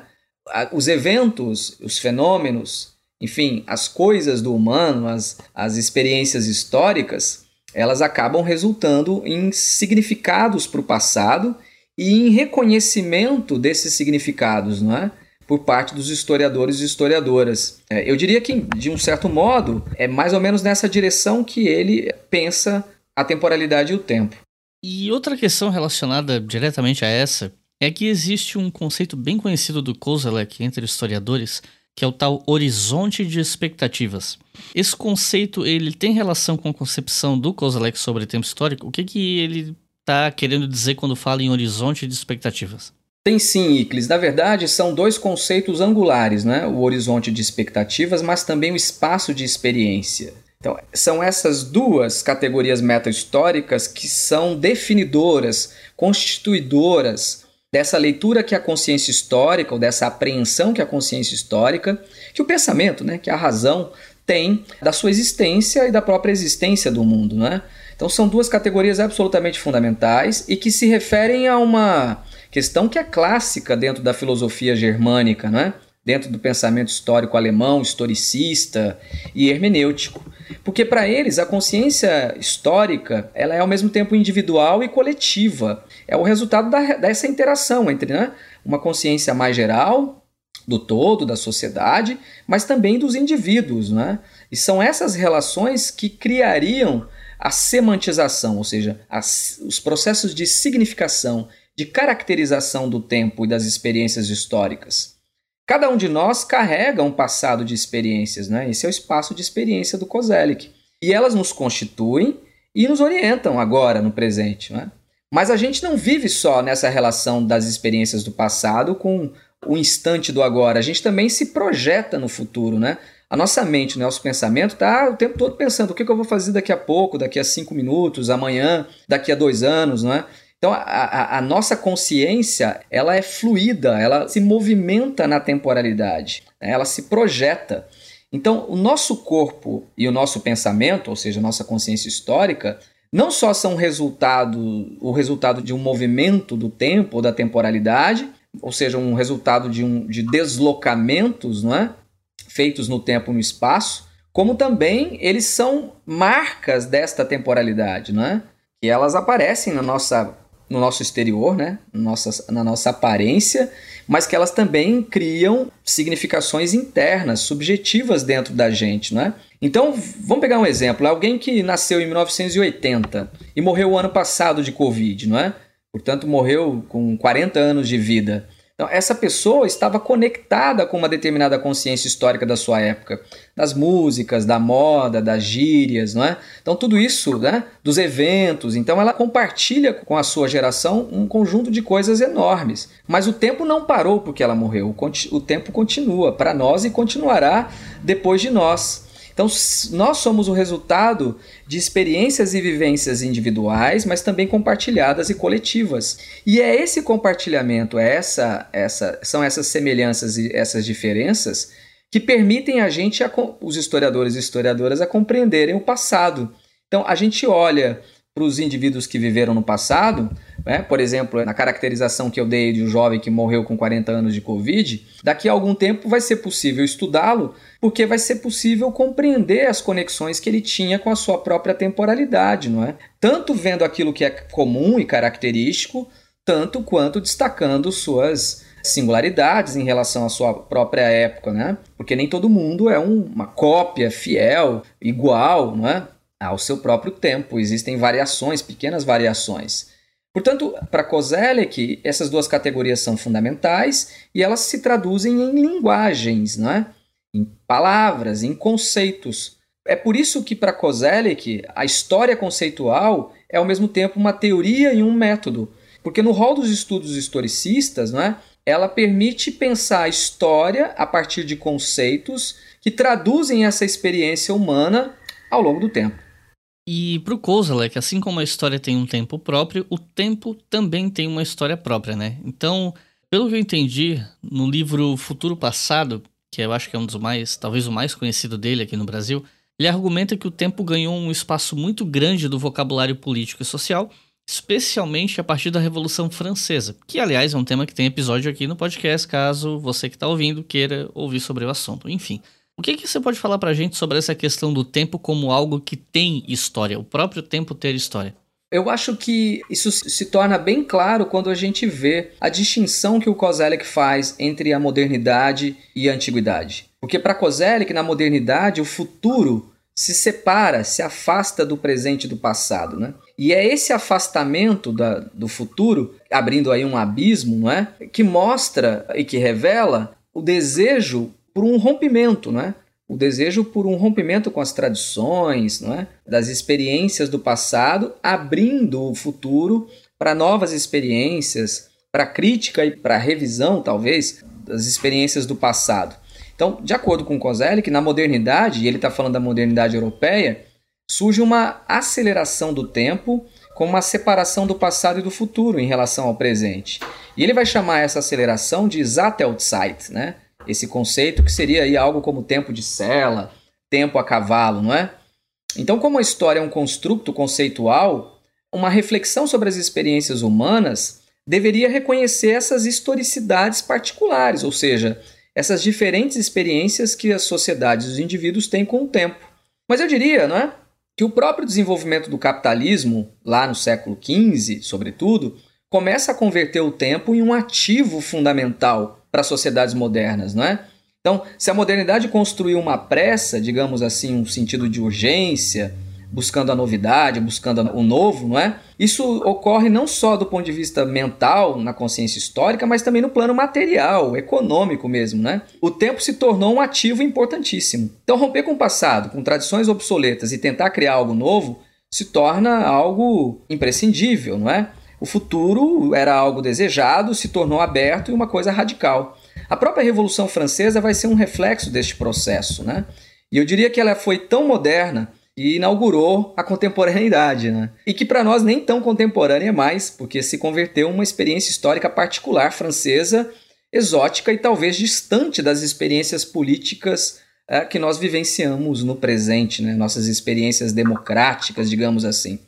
os eventos, os fenômenos, enfim, as coisas do humano, as, as experiências históricas, elas acabam resultando em significados para o passado e em reconhecimento desses significados, não é? Por parte dos historiadores e historiadoras. É, eu diria que, de um certo modo, é mais ou menos nessa direção que ele pensa a temporalidade e o tempo. E outra questão relacionada diretamente a essa é que existe um conceito bem conhecido do Kozelek entre historiadores, que é o tal horizonte de expectativas. Esse conceito ele tem relação com a concepção do Kozelek sobre tempo histórico? O que, que ele está querendo dizer quando fala em horizonte de expectativas? Tem sim, Iclis. Na verdade, são dois conceitos angulares, né? o horizonte de expectativas, mas também o espaço de experiência. Então, são essas duas categorias meta-históricas que são definidoras, constituidoras dessa leitura que a consciência histórica, ou dessa apreensão que a consciência histórica, que o pensamento, né, que a razão tem da sua existência e da própria existência do mundo. Né? Então são duas categorias absolutamente fundamentais e que se referem a uma questão que é clássica dentro da filosofia germânica, né? dentro do pensamento histórico alemão, historicista e hermenêutico. Porque para eles a consciência histórica ela é ao mesmo tempo individual e coletiva. É o resultado da, dessa interação entre né, uma consciência mais geral do todo, da sociedade, mas também dos indivíduos. Né? E são essas relações que criariam a semantização, ou seja, as, os processos de significação, de caracterização do tempo e das experiências históricas. Cada um de nós carrega um passado de experiências, né? Esse é o espaço de experiência do Kozelik. E elas nos constituem e nos orientam agora, no presente, né? Mas a gente não vive só nessa relação das experiências do passado com o instante do agora. A gente também se projeta no futuro, né? A nossa mente, o nosso pensamento está o tempo todo pensando o que, que eu vou fazer daqui a pouco, daqui a cinco minutos, amanhã, daqui a dois anos, não é? Então, a, a, a, nossa consciência, ela é fluida, ela se movimenta na temporalidade, né? ela se projeta. Então, o nosso corpo e o nosso pensamento, ou seja, a nossa consciência histórica, não só são resultado, o resultado de um movimento do tempo ou da temporalidade, ou seja, um resultado de, um, de deslocamentos não é? feitos no tempo e no espaço, como também eles são marcas desta temporalidade, não é? que elas aparecem na nossa no nosso exterior, né? Nossa, na nossa aparência, mas que elas também criam significações internas, subjetivas dentro da gente, né? Então, vamos pegar um exemplo. Alguém que nasceu em 1980 e morreu o ano passado de Covid, não é? Portanto, morreu com 40 anos de vida. Então, essa pessoa estava conectada com uma determinada consciência histórica da sua época, das músicas, da moda, das gírias, não é? Então, tudo isso, né, dos eventos. Então, ela compartilha com a sua geração um conjunto de coisas enormes. Mas o tempo não parou porque ela morreu. O tempo continua para nós e continuará depois de nós. Então, nós somos o resultado de experiências e vivências individuais, mas também compartilhadas e coletivas. E é esse compartilhamento, é essa, essa, são essas semelhanças e essas diferenças que permitem a gente, os historiadores e historiadoras, a compreenderem o passado. Então, a gente olha para os indivíduos que viveram no passado né? por exemplo, na caracterização que eu dei de um jovem que morreu com 40 anos de Covid, daqui a algum tempo vai ser possível estudá-lo, porque vai ser possível compreender as conexões que ele tinha com a sua própria temporalidade, não é? Tanto vendo aquilo que é comum e característico, tanto quanto destacando suas singularidades em relação à sua própria época, né? Porque nem todo mundo é um, uma cópia fiel, igual, não é? Ao seu próprio tempo. Existem variações, pequenas variações. Portanto, para Kozelek, essas duas categorias são fundamentais e elas se traduzem em linguagens, né? em palavras, em conceitos. É por isso que, para Kozelek, a história conceitual é ao mesmo tempo uma teoria e um método. Porque no rol dos estudos historicistas, né, ela permite pensar a história a partir de conceitos que traduzem essa experiência humana ao longo do tempo. E pro Kozalek, assim como a história tem um tempo próprio, o tempo também tem uma história própria, né? Então, pelo que eu entendi, no livro Futuro Passado, que eu acho que é um dos mais, talvez o mais conhecido dele aqui no Brasil, ele argumenta que o tempo ganhou um espaço muito grande do vocabulário político e social, especialmente a partir da Revolução Francesa, que aliás é um tema que tem episódio aqui no podcast, caso você que está ouvindo queira ouvir sobre o assunto. Enfim, o que, que você pode falar para a gente sobre essa questão do tempo como algo que tem história, o próprio tempo ter história? Eu acho que isso se torna bem claro quando a gente vê a distinção que o Kozelek faz entre a modernidade e a antiguidade. Porque para Kozelek, na modernidade, o futuro se separa, se afasta do presente e do passado. Né? E é esse afastamento da, do futuro, abrindo aí um abismo, não é? que mostra e que revela o desejo por um rompimento, não é? O desejo por um rompimento com as tradições, não é? Das experiências do passado, abrindo o futuro para novas experiências, para crítica e para revisão, talvez, das experiências do passado. Então, de acordo com Kozelik, na modernidade, e ele está falando da modernidade europeia, surge uma aceleração do tempo com uma separação do passado e do futuro em relação ao presente. E ele vai chamar essa aceleração de Zatelzeit, né? Esse conceito que seria aí algo como tempo de cela, tempo a cavalo, não é? Então, como a história é um construto conceitual, uma reflexão sobre as experiências humanas deveria reconhecer essas historicidades particulares, ou seja, essas diferentes experiências que as sociedades e os indivíduos têm com o tempo. Mas eu diria, não é? Que o próprio desenvolvimento do capitalismo, lá no século XV, sobretudo, começa a converter o tempo em um ativo fundamental para sociedades modernas, não é? Então, se a modernidade construiu uma pressa, digamos assim, um sentido de urgência, buscando a novidade, buscando o novo, não é? Isso ocorre não só do ponto de vista mental, na consciência histórica, mas também no plano material, econômico mesmo, né? O tempo se tornou um ativo importantíssimo. Então, romper com o passado, com tradições obsoletas e tentar criar algo novo se torna algo imprescindível, não é? O futuro era algo desejado, se tornou aberto e uma coisa radical. A própria Revolução Francesa vai ser um reflexo deste processo, né? E eu diria que ela foi tão moderna e inaugurou a contemporaneidade, né? E que para nós nem tão contemporânea mais, porque se converteu em uma experiência histórica particular francesa, exótica e talvez distante das experiências políticas é, que nós vivenciamos no presente, né? Nossas experiências democráticas, digamos assim.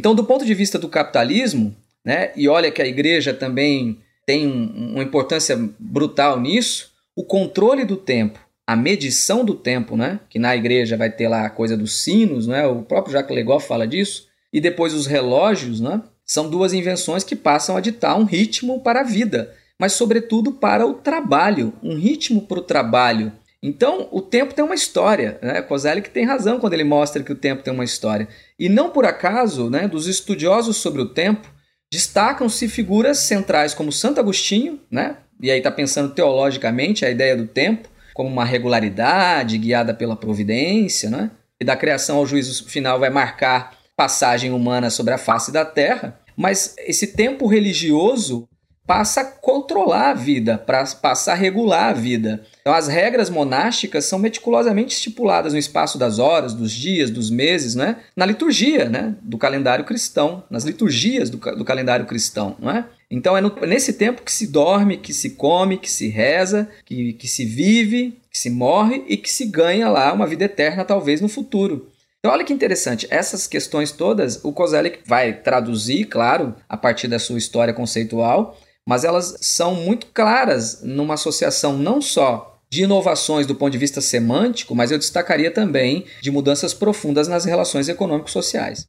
Então, do ponto de vista do capitalismo, né, e olha que a igreja também tem um, uma importância brutal nisso, o controle do tempo, a medição do tempo, né, que na igreja vai ter lá a coisa dos sinos, né, o próprio Jacques Legoff fala disso, e depois os relógios, né, são duas invenções que passam a ditar um ritmo para a vida, mas sobretudo para o trabalho, um ritmo para o trabalho, então, o tempo tem uma história. Né? Kozelik tem razão quando ele mostra que o tempo tem uma história. E não por acaso, né, dos estudiosos sobre o tempo, destacam-se figuras centrais como Santo Agostinho, né? e aí está pensando teologicamente a ideia do tempo, como uma regularidade guiada pela providência, né? e da criação ao juízo final vai marcar passagem humana sobre a face da terra. Mas esse tempo religioso passa a controlar a vida, para passar a regular a vida. Então, as regras monásticas são meticulosamente estipuladas no espaço das horas, dos dias, dos meses, né? na liturgia né? do calendário cristão, nas liturgias do, do calendário cristão. Não é? Então, é no, nesse tempo que se dorme, que se come, que se reza, que, que se vive, que se morre e que se ganha lá uma vida eterna, talvez no futuro. Então, olha que interessante, essas questões todas, o Kozelik vai traduzir, claro, a partir da sua história conceitual, mas elas são muito claras numa associação não só de inovações do ponto de vista semântico, mas eu destacaria também de mudanças profundas nas relações econômico-sociais.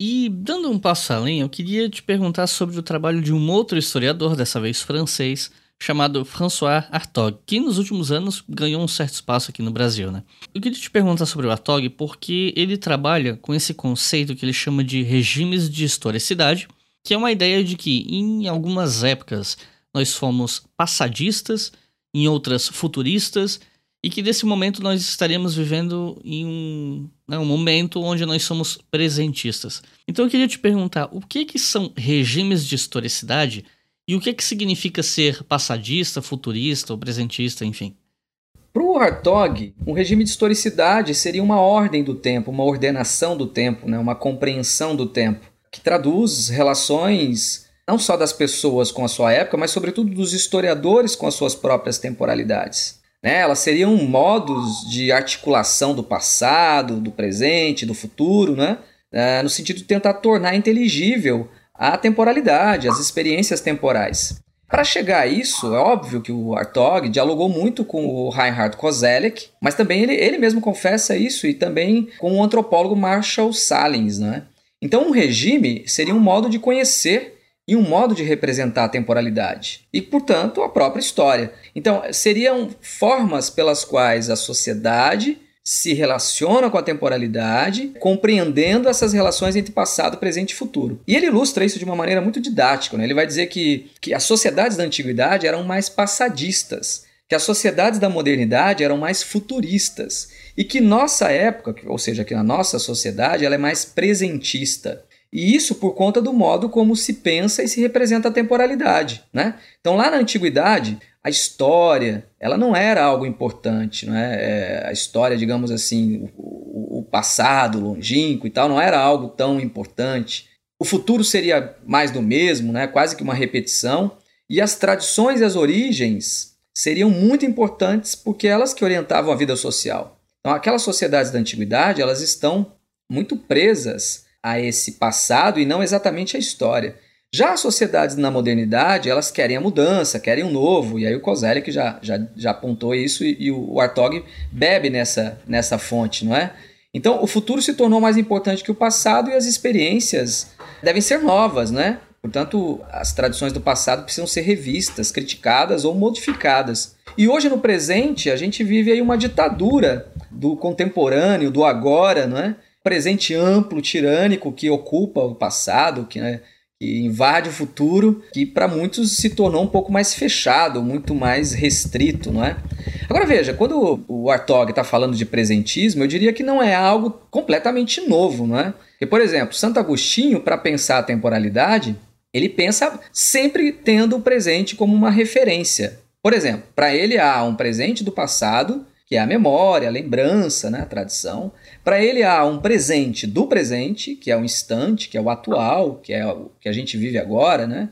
E dando um passo além, eu queria te perguntar sobre o trabalho de um outro historiador, dessa vez francês, chamado François Artaud, que nos últimos anos ganhou um certo espaço aqui no Brasil. Né? Eu queria te perguntar sobre o Artaud porque ele trabalha com esse conceito que ele chama de regimes de historicidade, que é uma ideia de que em algumas épocas nós fomos passadistas, em outras futuristas, e que nesse momento nós estaremos vivendo em um, né, um momento onde nós somos presentistas. Então eu queria te perguntar, o que, que são regimes de historicidade e o que, que significa ser passadista, futurista ou presentista, enfim? Para o Hartog, um regime de historicidade seria uma ordem do tempo, uma ordenação do tempo, né? uma compreensão do tempo, que traduz relações não só das pessoas com a sua época, mas sobretudo dos historiadores com as suas próprias temporalidades. Né? Elas seriam modos de articulação do passado, do presente, do futuro, né? É, no sentido de tentar tornar inteligível a temporalidade, as experiências temporais. Para chegar a isso, é óbvio que o Hartog dialogou muito com o Reinhard Koselleck, mas também ele, ele mesmo confessa isso e também com o antropólogo Marshall Salins. Né? Então, um regime seria um modo de conhecer e um modo de representar a temporalidade e, portanto, a própria história. Então, seriam formas pelas quais a sociedade se relaciona com a temporalidade, compreendendo essas relações entre passado, presente e futuro. E ele ilustra isso de uma maneira muito didática. Né? Ele vai dizer que, que as sociedades da antiguidade eram mais passadistas, que as sociedades da modernidade eram mais futuristas e que nossa época, ou seja, que a nossa sociedade, ela é mais presentista. E isso por conta do modo como se pensa e se representa a temporalidade. Né? Então, lá na antiguidade, a história, ela não era algo importante, não é? é a história, digamos assim, o, o, passado longínquo e tal, não era algo tão importante. O futuro seria mais do mesmo, né? quase que uma repetição. E as tradições e as origens seriam muito importantes porque elas que orientavam a vida social. Então, aquelas sociedades da antiguidade, elas estão muito presas a esse passado e não exatamente a história. Já as sociedades na modernidade, elas querem a mudança, querem um novo, e aí o Kozelek já, já, já apontou isso e, e o Artog bebe nessa, nessa fonte, não é? Então, o futuro se tornou mais importante que o passado e as experiências devem ser novas, né? Portanto, as tradições do passado precisam ser revistas, criticadas ou modificadas. E hoje, no presente, a gente vive aí uma ditadura do contemporâneo, do agora, não é? presente amplo, tirânico, que ocupa o passado, que, né, que invade o futuro, que para muitos se tornou um pouco mais fechado, muito mais restrito, não é? Agora veja, quando o Artog está falando de presentismo, eu diria que não é algo completamente novo, não é? Porque, por exemplo, Santo Agostinho, para pensar a temporalidade, ele pensa sempre tendo o presente como uma referência. Por exemplo, para ele há um presente do passado que é a memória, a lembrança, né, a tradição. Para ele há um presente do presente, que é o instante, que é o atual, que é o que a gente vive agora, né?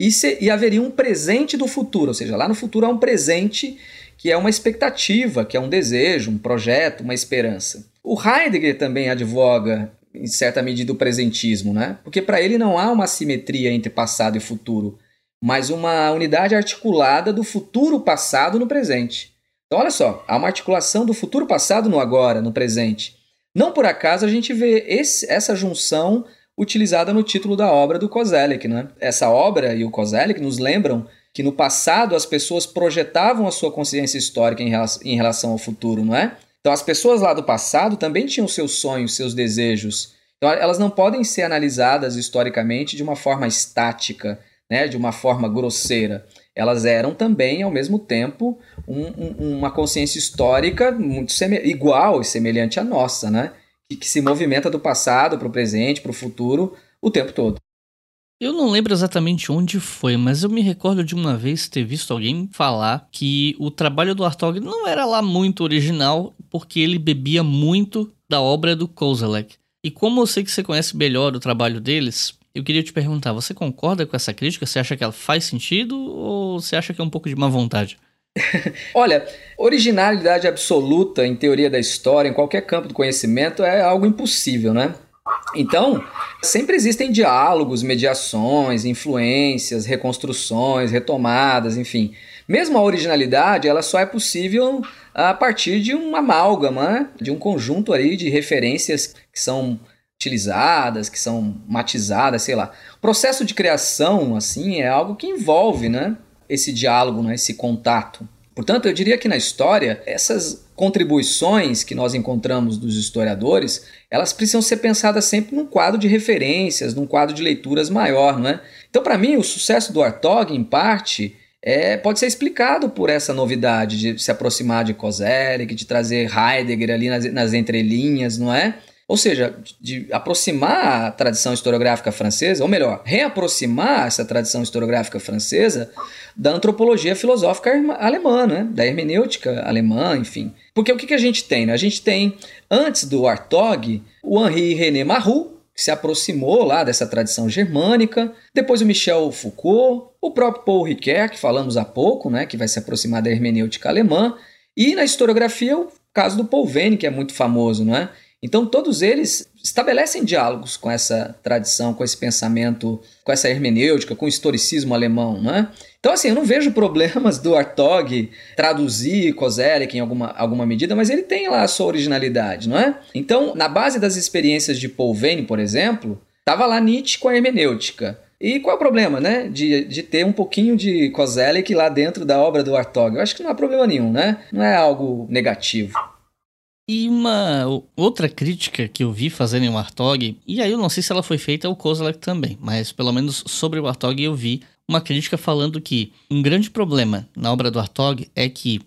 E, se, e haveria um presente do futuro, ou seja, lá no futuro há um presente que é uma expectativa, que é um desejo, um projeto, uma esperança. O Heidegger também advoga, em certa medida, o presentismo, né? Porque para ele não há uma simetria entre passado e futuro, mas uma unidade articulada do futuro passado no presente. Então, olha só, há uma articulação do futuro passado no agora, no presente. Não por acaso a gente vê esse, essa junção utilizada no título da obra do Kozelik. Né? Essa obra e o Kozelik nos lembram que no passado as pessoas projetavam a sua consciência histórica em relação, em relação ao futuro, não é? Então as pessoas lá do passado também tinham seus sonhos, seus desejos. Então elas não podem ser analisadas historicamente de uma forma estática, né? de uma forma grosseira elas eram também, ao mesmo tempo, um, um, uma consciência histórica muito igual e semelhante à nossa, né? Que, que se movimenta do passado para o presente, para o futuro, o tempo todo. Eu não lembro exatamente onde foi, mas eu me recordo de uma vez ter visto alguém falar que o trabalho do Artog não era lá muito original, porque ele bebia muito da obra do Kozelek. E como eu sei que você conhece melhor o trabalho deles, eu queria te perguntar, você concorda com essa crítica? Você acha que ela faz sentido ou você acha que é um pouco de má vontade? Olha, originalidade absoluta em teoria da história, em qualquer campo do conhecimento, é algo impossível, né? Então, sempre existem diálogos, mediações, influências, reconstruções, retomadas, enfim. Mesmo a originalidade, ela só é possível a partir de uma amálgama, né? de um conjunto aí de referências que são utilizadas, que são matizadas, sei lá. O processo de criação, assim, é algo que envolve, né, esse diálogo, né, esse contato. Portanto, eu diria que na história, essas contribuições que nós encontramos dos historiadores, elas precisam ser pensadas sempre num quadro de referências, num quadro de leituras maior, não é? Então, para mim, o sucesso do Artog, em parte, é, pode ser explicado por essa novidade de se aproximar de Kozelek, de trazer Heidegger ali nas, nas entrelinhas, não é? Ou seja, de aproximar a tradição historiográfica francesa, ou melhor, reaproximar essa tradição historiográfica francesa da antropologia filosófica alemã, né? da hermenêutica alemã, enfim. Porque o que, que a gente tem? Né? A gente tem, antes do Artaud, o Henri René Marroux, que se aproximou lá dessa tradição germânica, depois o Michel Foucault, o próprio Paul Ricoeur, que falamos há pouco, né, que vai se aproximar da hermenêutica alemã, e na historiografia o caso do Paul Venn, que é muito famoso, não é? Então, todos eles estabelecem diálogos com essa tradição, com esse pensamento, com essa hermenêutica, com o historicismo alemão, né? Então, assim, eu não vejo problemas do Artog traduzir Kozelek em alguma, alguma medida, mas ele tem lá a sua originalidade, não é? Então, na base das experiências de Paul Vane, por exemplo, estava lá Nietzsche com a hermenêutica. E qual é o problema, né? De, de ter um pouquinho de Kozelek lá dentro da obra do Artog? Eu acho que não há problema nenhum, né? Não é algo negativo. E uma outra crítica que eu vi fazendo em Warthog, e aí eu não sei se ela foi feita ao Kozlak também, mas pelo menos sobre o Warthog eu vi uma crítica falando que um grande problema na obra do Warthog é que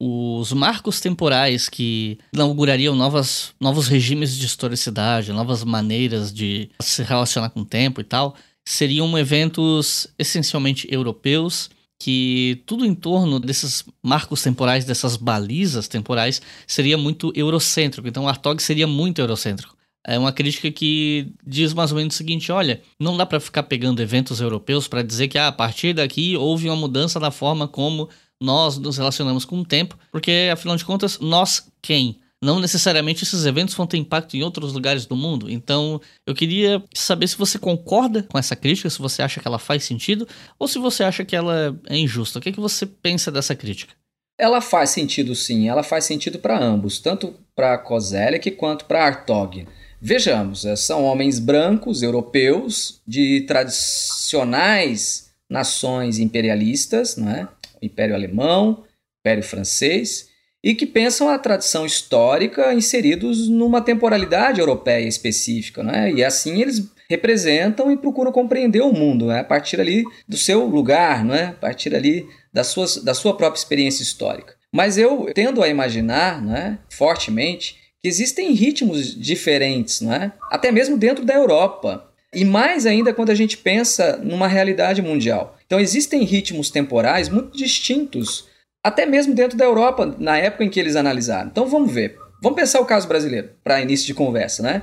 os marcos temporais que inaugurariam novas, novos regimes de historicidade, novas maneiras de se relacionar com o tempo e tal, seriam eventos essencialmente europeus que tudo em torno desses marcos temporais, dessas balizas temporais, seria muito eurocêntrico. Então, Artog seria muito eurocêntrico. É uma crítica que diz mais ou menos o seguinte: olha, não dá para ficar pegando eventos europeus para dizer que ah, a partir daqui houve uma mudança na forma como nós nos relacionamos com o tempo, porque afinal de contas, nós quem? Não necessariamente esses eventos vão ter impacto em outros lugares do mundo. Então, eu queria saber se você concorda com essa crítica, se você acha que ela faz sentido, ou se você acha que ela é injusta. O que, é que você pensa dessa crítica? Ela faz sentido sim, ela faz sentido para ambos, tanto para Kozelek quanto para Artog. Vejamos, eh, são homens brancos, europeus, de tradicionais nações imperialistas, não é? Império Alemão, Império Francês, e que pensam a tradição histórica inseridos numa temporalidade europeia específica, né? E assim eles representam e procuram compreender o mundo, né? a partir ali do seu lugar, né? a partir ali da, suas, da sua própria experiência histórica. Mas eu tendo a imaginar né, fortemente que existem ritmos diferentes, né? até mesmo dentro da Europa. E mais ainda quando a gente pensa numa realidade mundial. Então existem ritmos temporais muito distintos até mesmo dentro da Europa, na época em que eles analisaram. Então vamos ver. Vamos pensar o caso brasileiro, para início de conversa, né?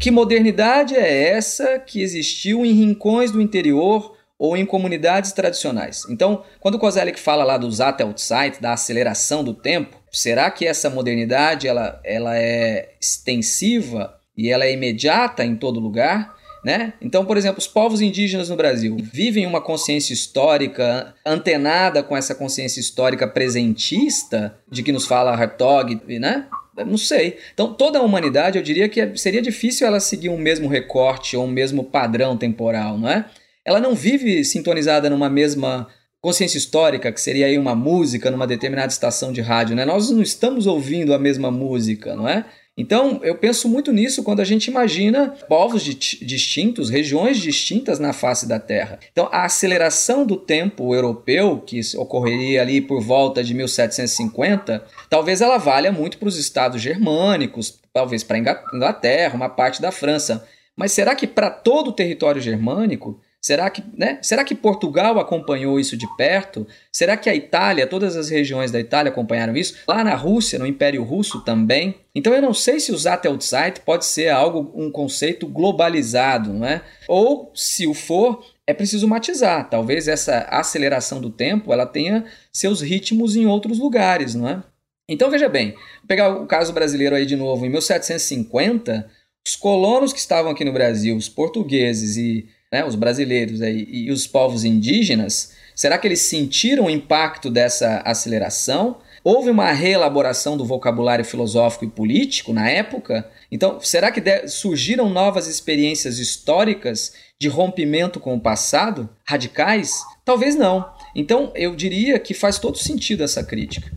Que modernidade é essa que existiu em rincões do interior ou em comunidades tradicionais? Então, quando o Kozelik fala lá do Zeit, da aceleração do tempo, será que essa modernidade ela, ela é extensiva e ela é imediata em todo lugar? Né? Então, por exemplo, os povos indígenas no Brasil vivem uma consciência histórica antenada com essa consciência histórica presentista de que nos fala Hartog, né? Não sei. Então, toda a humanidade, eu diria que seria difícil ela seguir um mesmo recorte ou um mesmo padrão temporal, não é? Ela não vive sintonizada numa mesma consciência histórica, que seria aí uma música numa determinada estação de rádio, né? Nós não estamos ouvindo a mesma música, não é? Então, eu penso muito nisso quando a gente imagina povos distintos, regiões distintas na face da Terra. Então, a aceleração do tempo europeu, que ocorreria ali por volta de 1750, talvez ela valha muito para os estados germânicos, talvez para a Inglaterra, uma parte da França. Mas será que para todo o território germânico Será que, né? Será que Portugal acompanhou isso de perto? Será que a Itália, todas as regiões da Itália acompanharam isso? Lá na Rússia, no Império Russo também? Então eu não sei se o Zattelzeit pode ser algo, um conceito globalizado, não é? Ou, se o for, é preciso matizar. Talvez essa aceleração do tempo ela tenha seus ritmos em outros lugares, não é? Então veja bem, vou pegar o caso brasileiro aí de novo. Em 1750, os colonos que estavam aqui no Brasil, os portugueses e né, os brasileiros e os povos indígenas, será que eles sentiram o impacto dessa aceleração? Houve uma reelaboração do vocabulário filosófico e político na época? Então, será que surgiram novas experiências históricas de rompimento com o passado? Radicais? Talvez não. Então, eu diria que faz todo sentido essa crítica.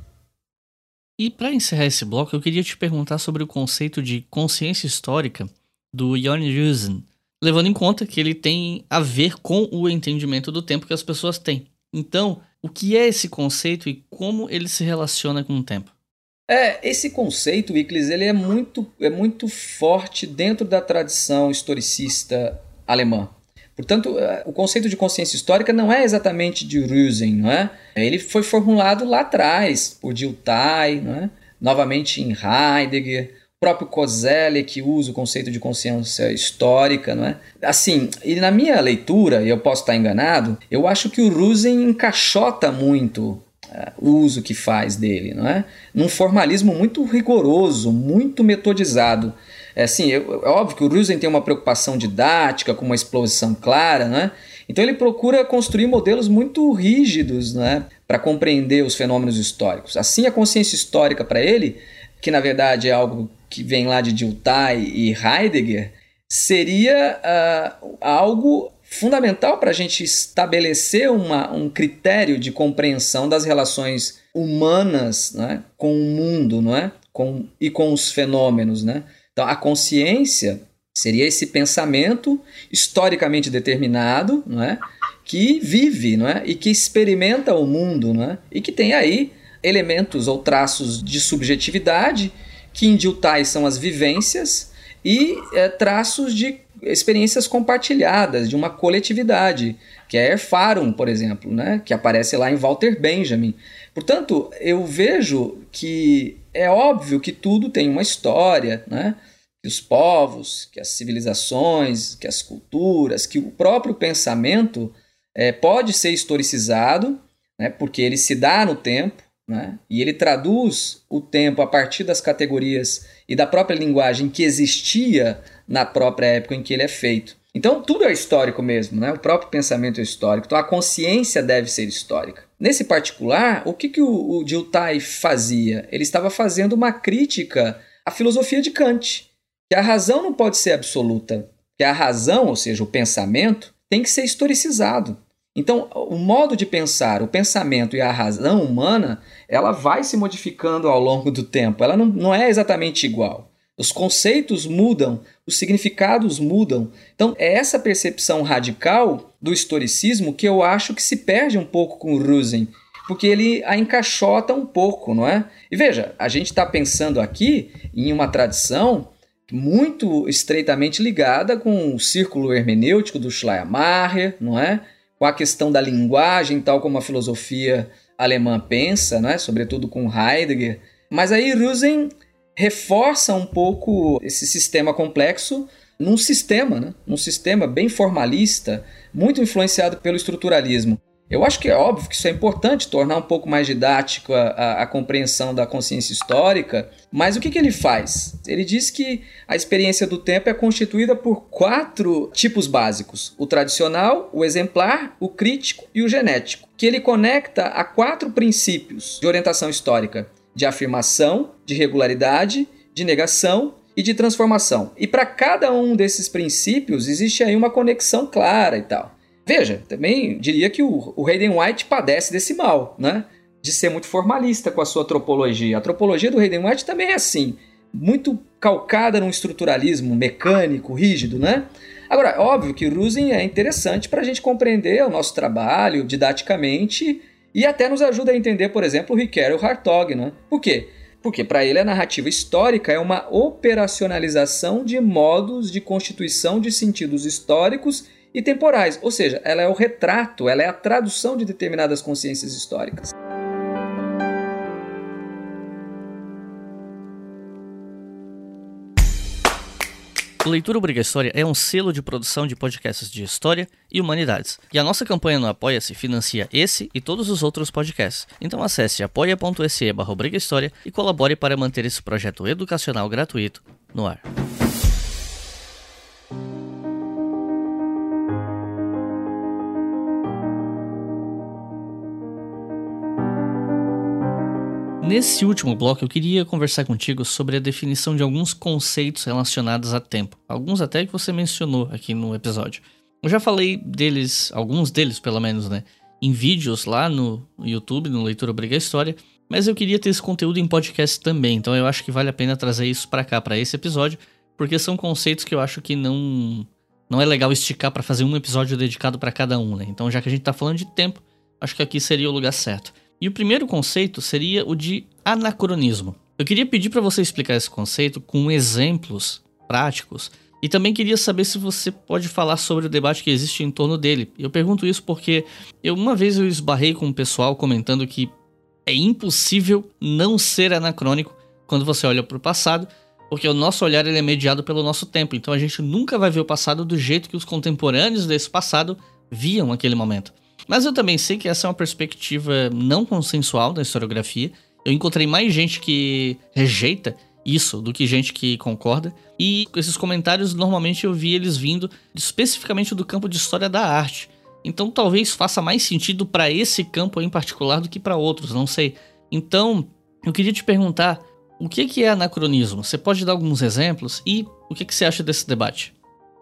E para encerrar esse bloco, eu queria te perguntar sobre o conceito de consciência histórica do Jon Jusen, levando em conta que ele tem a ver com o entendimento do tempo que as pessoas têm. Então, o que é esse conceito e como ele se relaciona com o tempo? É, esse conceito, Wickles, ele é muito, é muito forte dentro da tradição historicista alemã. Portanto, é, o conceito de consciência histórica não é exatamente de Rusen, não é? Ele foi formulado lá atrás por Dilthey, não é? novamente em Heidegger, próprio Kozelek que usa o conceito de consciência histórica, não é? Assim, e na minha leitura, e eu posso estar enganado, eu acho que o Rusen encaixota muito uh, o uso que faz dele, não é? Num formalismo muito rigoroso, muito metodizado. É assim, é, é óbvio que o Rusen tem uma preocupação didática, com uma exposição clara, né? Então ele procura construir modelos muito rígidos, né, para compreender os fenômenos históricos. Assim, a consciência histórica para ele, que na verdade é algo que vem lá de Dilthey e Heidegger, seria uh, algo fundamental para a gente estabelecer uma, um critério de compreensão das relações humanas né, com o mundo não é? com, e com os fenômenos. Né? Então, a consciência seria esse pensamento historicamente determinado não é? que vive não é? e que experimenta o mundo não é? e que tem aí elementos ou traços de subjetividade Dilthey são as vivências e é, traços de experiências compartilhadas, de uma coletividade, que é Erfarum, por exemplo, né? que aparece lá em Walter Benjamin. Portanto, eu vejo que é óbvio que tudo tem uma história, né? que os povos, que as civilizações, que as culturas, que o próprio pensamento é, pode ser historicizado, né? porque ele se dá no tempo, né? E ele traduz o tempo a partir das categorias e da própria linguagem que existia na própria época em que ele é feito. Então, tudo é histórico mesmo, né? o próprio pensamento é histórico. Então, a consciência deve ser histórica. Nesse particular, o que, que o, o Dilthey fazia? Ele estava fazendo uma crítica à filosofia de Kant, que a razão não pode ser absoluta, que a razão, ou seja, o pensamento, tem que ser historicizado. Então, o modo de pensar, o pensamento e a razão humana, ela vai se modificando ao longo do tempo. Ela não, não é exatamente igual. Os conceitos mudam, os significados mudam. Então, é essa percepção radical do historicismo que eu acho que se perde um pouco com o Rusen, porque ele a encaixota um pouco, não é? E veja, a gente está pensando aqui em uma tradição muito estreitamente ligada com o círculo hermenêutico do Schleiermacher, não é? com a questão da linguagem, tal como a filosofia alemã pensa, né? sobretudo com Heidegger. Mas aí Rusen reforça um pouco esse sistema complexo num sistema, né? num sistema bem formalista, muito influenciado pelo estruturalismo. Eu acho que é óbvio que isso é importante, tornar um pouco mais didático a, a, a compreensão da consciência histórica, mas o que, que ele faz? Ele diz que a experiência do tempo é constituída por quatro tipos básicos: o tradicional, o exemplar, o crítico e o genético, que ele conecta a quatro princípios de orientação histórica: de afirmação, de regularidade, de negação e de transformação. E para cada um desses princípios existe aí uma conexão clara e tal. Veja, também diria que o, o Hayden White padece desse mal, né? De ser muito formalista com a sua antropologia. A antropologia do Hayden White também é assim, muito calcada num estruturalismo mecânico, rígido, né? Agora, óbvio que Rusin é interessante para a gente compreender o nosso trabalho didaticamente e até nos ajuda a entender, por exemplo, o Riquelme e o Hartog, né? Por quê? Porque para ele a narrativa histórica é uma operacionalização de modos de constituição de sentidos históricos e temporais, ou seja, ela é o retrato, ela é a tradução de determinadas consciências históricas. O Leitura Obriga História é um selo de produção de podcasts de história e humanidades. E a nossa campanha no Apoia-se financia esse e todos os outros podcasts. Então acesse apoia.se barra e colabore para manter esse projeto educacional gratuito no ar. Nesse último bloco, eu queria conversar contigo sobre a definição de alguns conceitos relacionados a tempo. Alguns até que você mencionou aqui no episódio. Eu já falei deles, alguns deles pelo menos, né? Em vídeos lá no YouTube, no Leitura Obriga História. Mas eu queria ter esse conteúdo em podcast também, então eu acho que vale a pena trazer isso para cá, para esse episódio, porque são conceitos que eu acho que não não é legal esticar para fazer um episódio dedicado para cada um, né? Então, já que a gente tá falando de tempo, acho que aqui seria o lugar certo. E o primeiro conceito seria o de anacronismo. Eu queria pedir para você explicar esse conceito com exemplos práticos e também queria saber se você pode falar sobre o debate que existe em torno dele. Eu pergunto isso porque eu uma vez eu esbarrei com um pessoal comentando que é impossível não ser anacrônico quando você olha para o passado, porque o nosso olhar ele é mediado pelo nosso tempo. Então a gente nunca vai ver o passado do jeito que os contemporâneos desse passado viam aquele momento. Mas eu também sei que essa é uma perspectiva não consensual da historiografia. Eu encontrei mais gente que rejeita isso do que gente que concorda. E esses comentários normalmente eu vi eles vindo especificamente do campo de história da arte. Então talvez faça mais sentido para esse campo em particular do que para outros, não sei. Então, eu queria te perguntar, o que é anacronismo? Você pode dar alguns exemplos e o que você acha desse debate?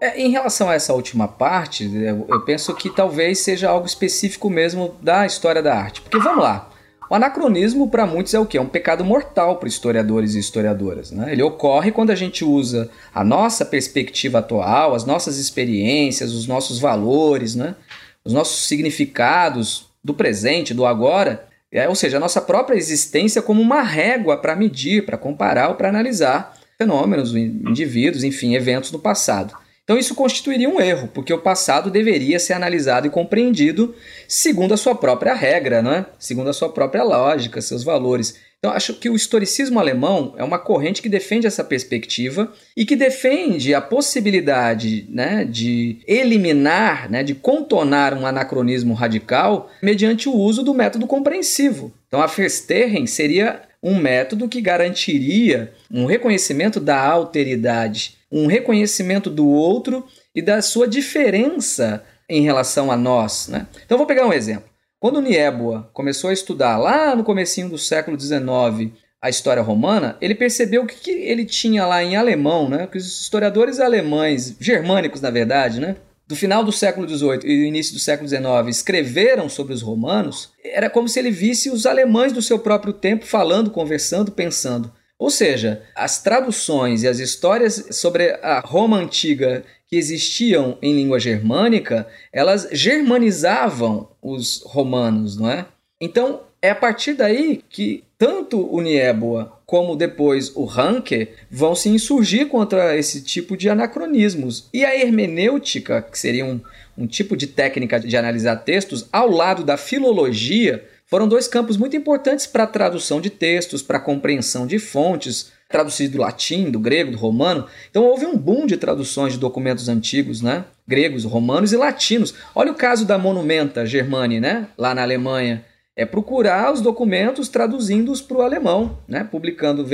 É, em relação a essa última parte, eu penso que talvez seja algo específico mesmo da história da arte. Porque vamos lá, o anacronismo para muitos é o que? É um pecado mortal para historiadores e historiadoras. Né? Ele ocorre quando a gente usa a nossa perspectiva atual, as nossas experiências, os nossos valores, né? os nossos significados do presente, do agora, é, ou seja, a nossa própria existência como uma régua para medir, para comparar ou para analisar fenômenos, indivíduos, enfim, eventos no passado. Então isso constituiria um erro, porque o passado deveria ser analisado e compreendido segundo a sua própria regra, né? segundo a sua própria lógica, seus valores. Então acho que o historicismo alemão é uma corrente que defende essa perspectiva e que defende a possibilidade né, de eliminar, né, de contornar um anacronismo radical mediante o uso do método compreensivo. Então a Verstehen seria um método que garantiria um reconhecimento da alteridade um reconhecimento do outro e da sua diferença em relação a nós. Né? Então vou pegar um exemplo. Quando Niébua começou a estudar lá no comecinho do século XIX a história romana, ele percebeu que, que ele tinha lá em alemão, né, que os historiadores alemães, germânicos na verdade, né, do final do século XVIII e início do século XIX escreveram sobre os romanos, era como se ele visse os alemães do seu próprio tempo falando, conversando, pensando. Ou seja, as traduções e as histórias sobre a Roma antiga que existiam em língua germânica, elas germanizavam os romanos, não é? Então, é a partir daí que tanto o Nieboa como depois o Ranke vão se insurgir contra esse tipo de anacronismos. E a hermenêutica, que seria um, um tipo de técnica de analisar textos, ao lado da filologia, foram dois campos muito importantes para a tradução de textos, para a compreensão de fontes, traduzido do latim, do grego, do romano. Então houve um boom de traduções de documentos antigos, né? Gregos, romanos e latinos. Olha o caso da Monumenta Germani, né? Lá na Alemanha. É procurar os documentos traduzindo-os para o alemão, né? publicando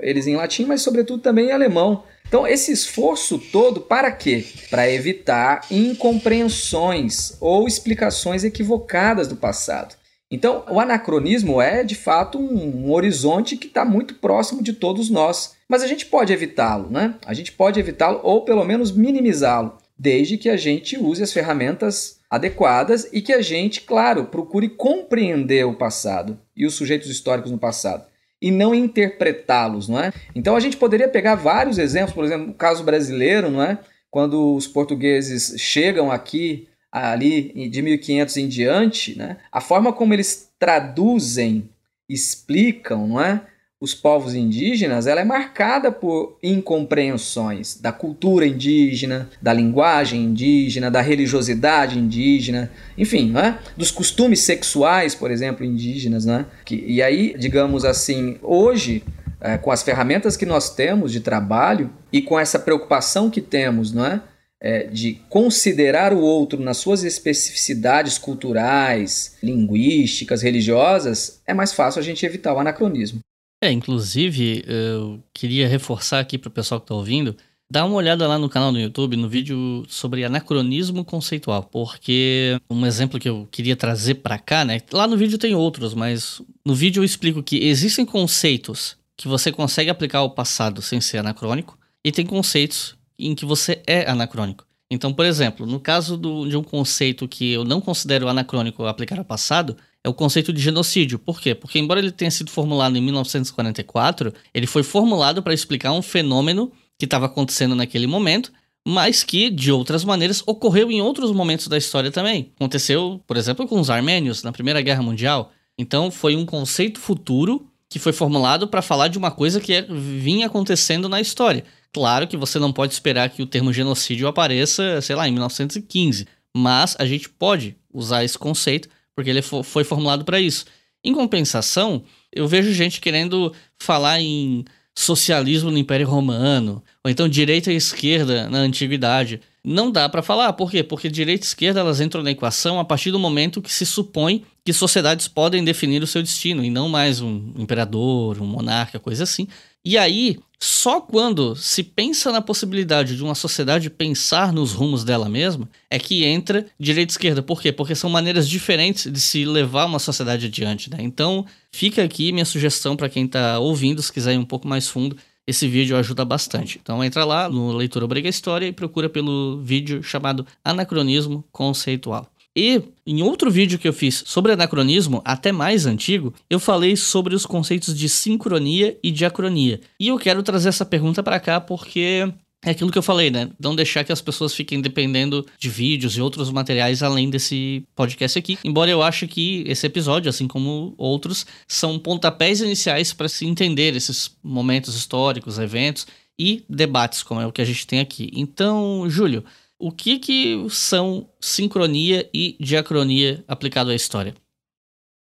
eles em latim, mas sobretudo também em alemão. Então, esse esforço todo para quê? Para evitar incompreensões ou explicações equivocadas do passado. Então, o anacronismo é de fato um, um horizonte que está muito próximo de todos nós. Mas a gente pode evitá-lo, né? A gente pode evitá-lo ou pelo menos minimizá-lo, desde que a gente use as ferramentas adequadas e que a gente, claro, procure compreender o passado e os sujeitos históricos no passado e não interpretá-los, não é? Então a gente poderia pegar vários exemplos, por exemplo, o caso brasileiro, não é? Quando os portugueses chegam aqui ali de 1500 em diante, né, a forma como eles traduzem, explicam, não é, os povos indígenas, ela é marcada por incompreensões da cultura indígena, da linguagem indígena, da religiosidade indígena, enfim, né? dos costumes sexuais, por exemplo, indígenas. Né? Que, e aí, digamos assim, hoje é, com as ferramentas que nós temos de trabalho e com essa preocupação que temos, não é? É? de considerar o outro nas suas especificidades culturais, linguísticas, religiosas, é mais fácil a gente evitar o anacronismo. É, inclusive, eu queria reforçar aqui para o pessoal que está ouvindo, dá uma olhada lá no canal do YouTube, no vídeo sobre anacronismo conceitual, porque um exemplo que eu queria trazer para cá, né? Lá no vídeo tem outros, mas no vídeo eu explico que existem conceitos que você consegue aplicar ao passado sem ser anacrônico, e tem conceitos em que você é anacrônico. Então, por exemplo, no caso do, de um conceito que eu não considero anacrônico aplicar ao passado, é o conceito de genocídio. Por quê? Porque, embora ele tenha sido formulado em 1944, ele foi formulado para explicar um fenômeno que estava acontecendo naquele momento, mas que, de outras maneiras, ocorreu em outros momentos da história também. Aconteceu, por exemplo, com os armênios na Primeira Guerra Mundial. Então, foi um conceito futuro que foi formulado para falar de uma coisa que é, vinha acontecendo na história. Claro que você não pode esperar que o termo genocídio apareça, sei lá, em 1915, mas a gente pode usar esse conceito porque ele foi formulado para isso. Em compensação, eu vejo gente querendo falar em socialismo no Império Romano, ou então direita e esquerda na antiguidade. Não dá para falar, por quê? Porque direita e esquerda elas entram na equação a partir do momento que se supõe que sociedades podem definir o seu destino e não mais um imperador, um monarca, coisa assim. E aí, só quando se pensa na possibilidade de uma sociedade pensar nos rumos dela mesma, é que entra direita e esquerda. Por quê? Porque são maneiras diferentes de se levar uma sociedade adiante. Né? Então, fica aqui minha sugestão para quem está ouvindo, se quiser ir um pouco mais fundo, esse vídeo ajuda bastante. Então entra lá no Leitura Obriga História e procura pelo vídeo chamado Anacronismo Conceitual. E em outro vídeo que eu fiz sobre anacronismo, até mais antigo, eu falei sobre os conceitos de sincronia e diacronia. E eu quero trazer essa pergunta para cá porque é aquilo que eu falei, né? Não deixar que as pessoas fiquem dependendo de vídeos e outros materiais além desse podcast aqui. Embora eu ache que esse episódio, assim como outros, são pontapés iniciais para se entender esses momentos históricos, eventos e debates, como é o que a gente tem aqui. Então, Júlio, o que, que são sincronia e diacronia aplicado à história?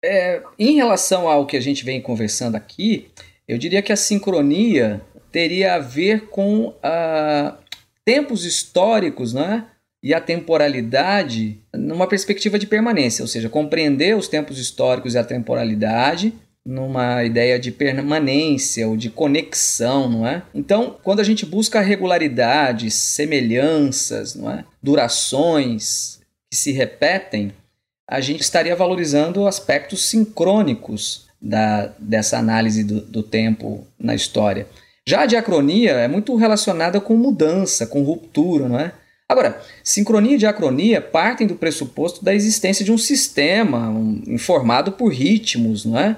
É, em relação ao que a gente vem conversando aqui, eu diria que a sincronia teria a ver com uh, tempos históricos né? e a temporalidade numa perspectiva de permanência, ou seja, compreender os tempos históricos e a temporalidade numa ideia de permanência ou de conexão, não é? Então, quando a gente busca regularidades, semelhanças, não é? Durações que se repetem, a gente estaria valorizando aspectos sincrônicos da, dessa análise do, do tempo na história. Já a diacronia é muito relacionada com mudança, com ruptura, não é? Agora, sincronia e diacronia partem do pressuposto da existência de um sistema um, informado por ritmos, não é?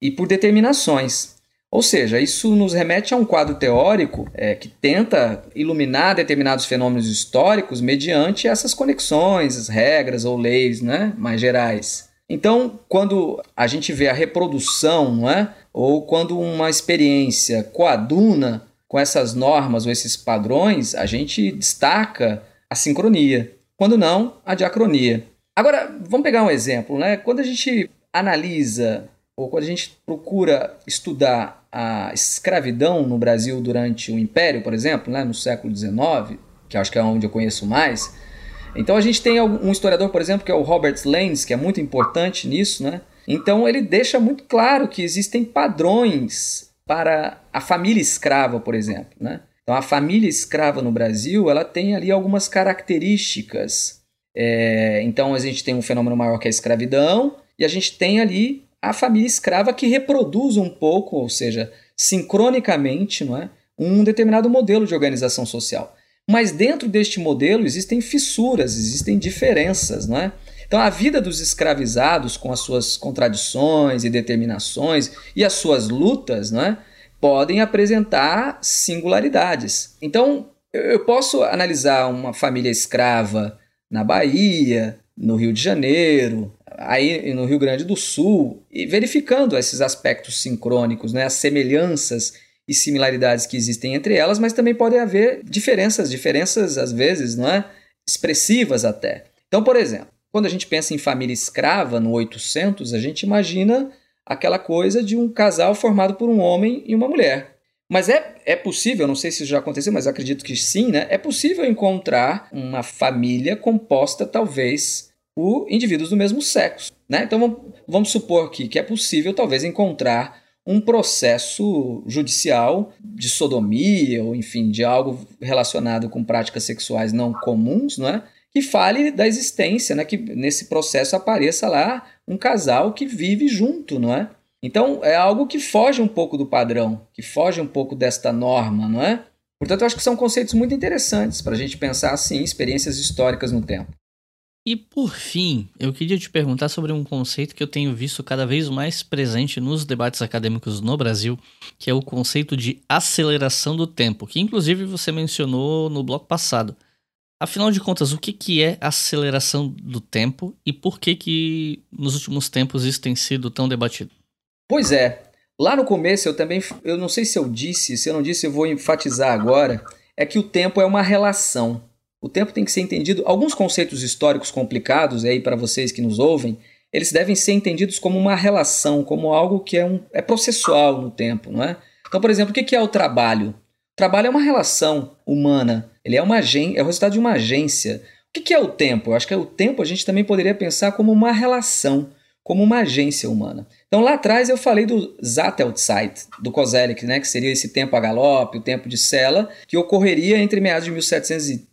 E por determinações. Ou seja, isso nos remete a um quadro teórico é, que tenta iluminar determinados fenômenos históricos mediante essas conexões, regras ou leis né, mais gerais. Então, quando a gente vê a reprodução, não é? ou quando uma experiência coaduna com essas normas ou esses padrões, a gente destaca a sincronia. Quando não, a diacronia. Agora, vamos pegar um exemplo. Né? Quando a gente analisa ou quando a gente procura estudar a escravidão no Brasil durante o Império, por exemplo, né, no século XIX, que acho que é onde eu conheço mais, então a gente tem um historiador, por exemplo, que é o Robert Lenz, que é muito importante nisso, né? Então ele deixa muito claro que existem padrões para a família escrava, por exemplo, né? Então a família escrava no Brasil, ela tem ali algumas características. É, então a gente tem um fenômeno maior que a escravidão e a gente tem ali a família escrava que reproduz um pouco, ou seja, sincronicamente, não é, um determinado modelo de organização social. Mas dentro deste modelo existem fissuras, existem diferenças, não é? Então a vida dos escravizados, com as suas contradições e determinações e as suas lutas, não é? podem apresentar singularidades. Então eu posso analisar uma família escrava na Bahia, no Rio de Janeiro, aí no Rio Grande do Sul, e verificando esses aspectos sincrônicos, né, as semelhanças e similaridades que existem entre elas, mas também podem haver diferenças, diferenças às vezes, não é, expressivas até. Então, por exemplo, quando a gente pensa em família escrava no 800, a gente imagina aquela coisa de um casal formado por um homem e uma mulher. Mas é, é possível, não sei se isso já aconteceu, mas acredito que sim, né? É possível encontrar uma família composta, talvez, por indivíduos do mesmo sexo. Né? Então vamos, vamos supor aqui que é possível, talvez, encontrar um processo judicial de sodomia, ou enfim, de algo relacionado com práticas sexuais não comuns, não é? que fale da existência, né? que nesse processo apareça lá um casal que vive junto, não é? Então é algo que foge um pouco do padrão, que foge um pouco desta norma, não é? Portanto, eu acho que são conceitos muito interessantes para a gente pensar assim, experiências históricas no tempo. E por fim, eu queria te perguntar sobre um conceito que eu tenho visto cada vez mais presente nos debates acadêmicos no Brasil, que é o conceito de aceleração do tempo, que inclusive você mencionou no bloco passado. Afinal de contas, o que, que é aceleração do tempo e por que, que nos últimos tempos isso tem sido tão debatido? Pois é. Lá no começo eu também, eu não sei se eu disse, se eu não disse, eu vou enfatizar agora, é que o tempo é uma relação. O tempo tem que ser entendido. Alguns conceitos históricos complicados aí para vocês que nos ouvem, eles devem ser entendidos como uma relação, como algo que é, um, é processual no tempo, não é? Então, por exemplo, o que é o trabalho? O trabalho é uma relação humana. Ele é uma é o resultado de uma agência. O que é o tempo? Eu acho que o tempo a gente também poderia pensar como uma relação, como uma agência humana. Então lá atrás eu falei do Zattelzeit, do Kozelik, né, que seria esse tempo a galope, o tempo de Sela, que ocorreria entre meados de 1730,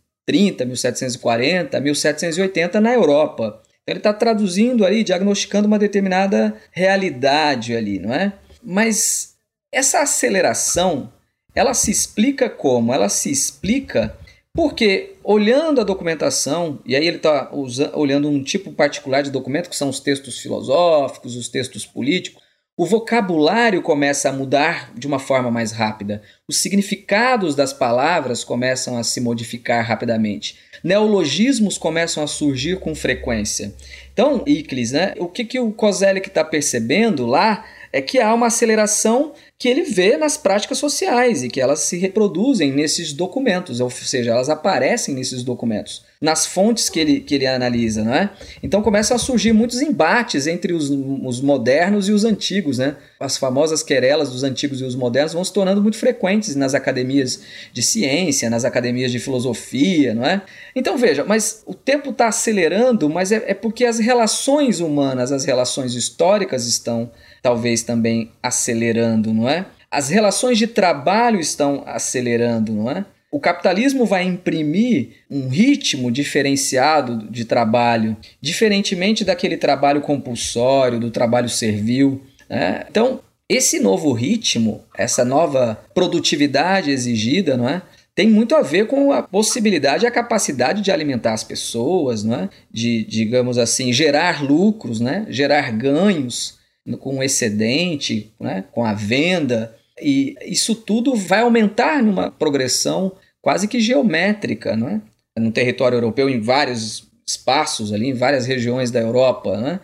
1740, 1780 na Europa. Então ele está traduzindo ali, diagnosticando uma determinada realidade ali, não é? Mas essa aceleração, ela se explica como? Ela se explica porque, olhando a documentação, e aí ele está olhando um tipo particular de documento, que são os textos filosóficos, os textos políticos, o vocabulário começa a mudar de uma forma mais rápida. Os significados das palavras começam a se modificar rapidamente. Neologismos começam a surgir com frequência. Então, Iclis, né, o que, que o Kozelik está percebendo lá é que há uma aceleração que ele vê nas práticas sociais e que elas se reproduzem nesses documentos, ou seja, elas aparecem nesses documentos, nas fontes que ele, que ele analisa. Né? Então começam a surgir muitos embates entre os, os modernos e os antigos. Né? As famosas querelas dos antigos e os modernos vão se tornando muito frequentes nas academias de ciência, nas academias de filosofia. Não é? Então veja, mas o tempo está acelerando, mas é, é porque as relações humanas, as relações históricas estão talvez também acelerando, não é? As relações de trabalho estão acelerando, não é? O capitalismo vai imprimir um ritmo diferenciado de trabalho, diferentemente daquele trabalho compulsório, do trabalho servil. Né? Então, esse novo ritmo, essa nova produtividade exigida, não é? tem muito a ver com a possibilidade e a capacidade de alimentar as pessoas, não é? de, digamos assim, gerar lucros, né? gerar ganhos com o excedente, né, com a venda, e isso tudo vai aumentar numa progressão quase que geométrica, não é? no território europeu, em vários espaços ali, em várias regiões da Europa. Né?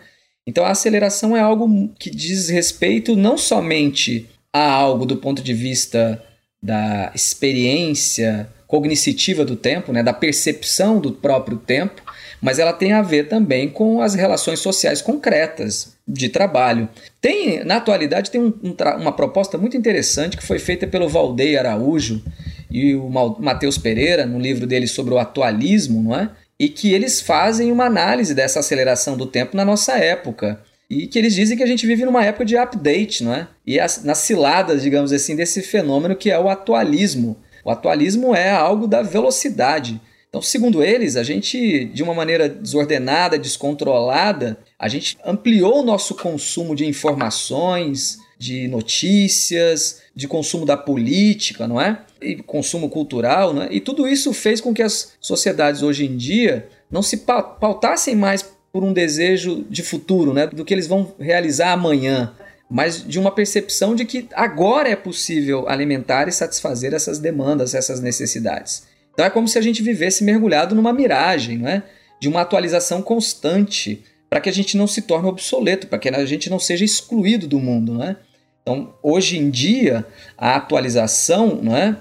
Então a aceleração é algo que diz respeito não somente a algo do ponto de vista da experiência cognitiva do tempo, né, da percepção do próprio tempo, mas ela tem a ver também com as relações sociais concretas de trabalho. Tem, na atualidade, tem um, um, uma proposta muito interessante que foi feita pelo Valdeir Araújo e o Matheus Pereira, no livro dele sobre o atualismo, não é? e que eles fazem uma análise dessa aceleração do tempo na nossa época. E que eles dizem que a gente vive numa época de update, não é? E as, nas ciladas, digamos assim, desse fenômeno que é o atualismo. O atualismo é algo da velocidade. Então, segundo eles, a gente, de uma maneira desordenada, descontrolada, a gente ampliou o nosso consumo de informações, de notícias, de consumo da política, não é? E consumo cultural, né? E tudo isso fez com que as sociedades hoje em dia não se pautassem mais por um desejo de futuro, né? Do que eles vão realizar amanhã, mas de uma percepção de que agora é possível alimentar e satisfazer essas demandas, essas necessidades. Então é como se a gente vivesse mergulhado numa miragem, não é? de uma atualização constante, para que a gente não se torne obsoleto, para que a gente não seja excluído do mundo. Não é? Então, hoje em dia, a atualização não é?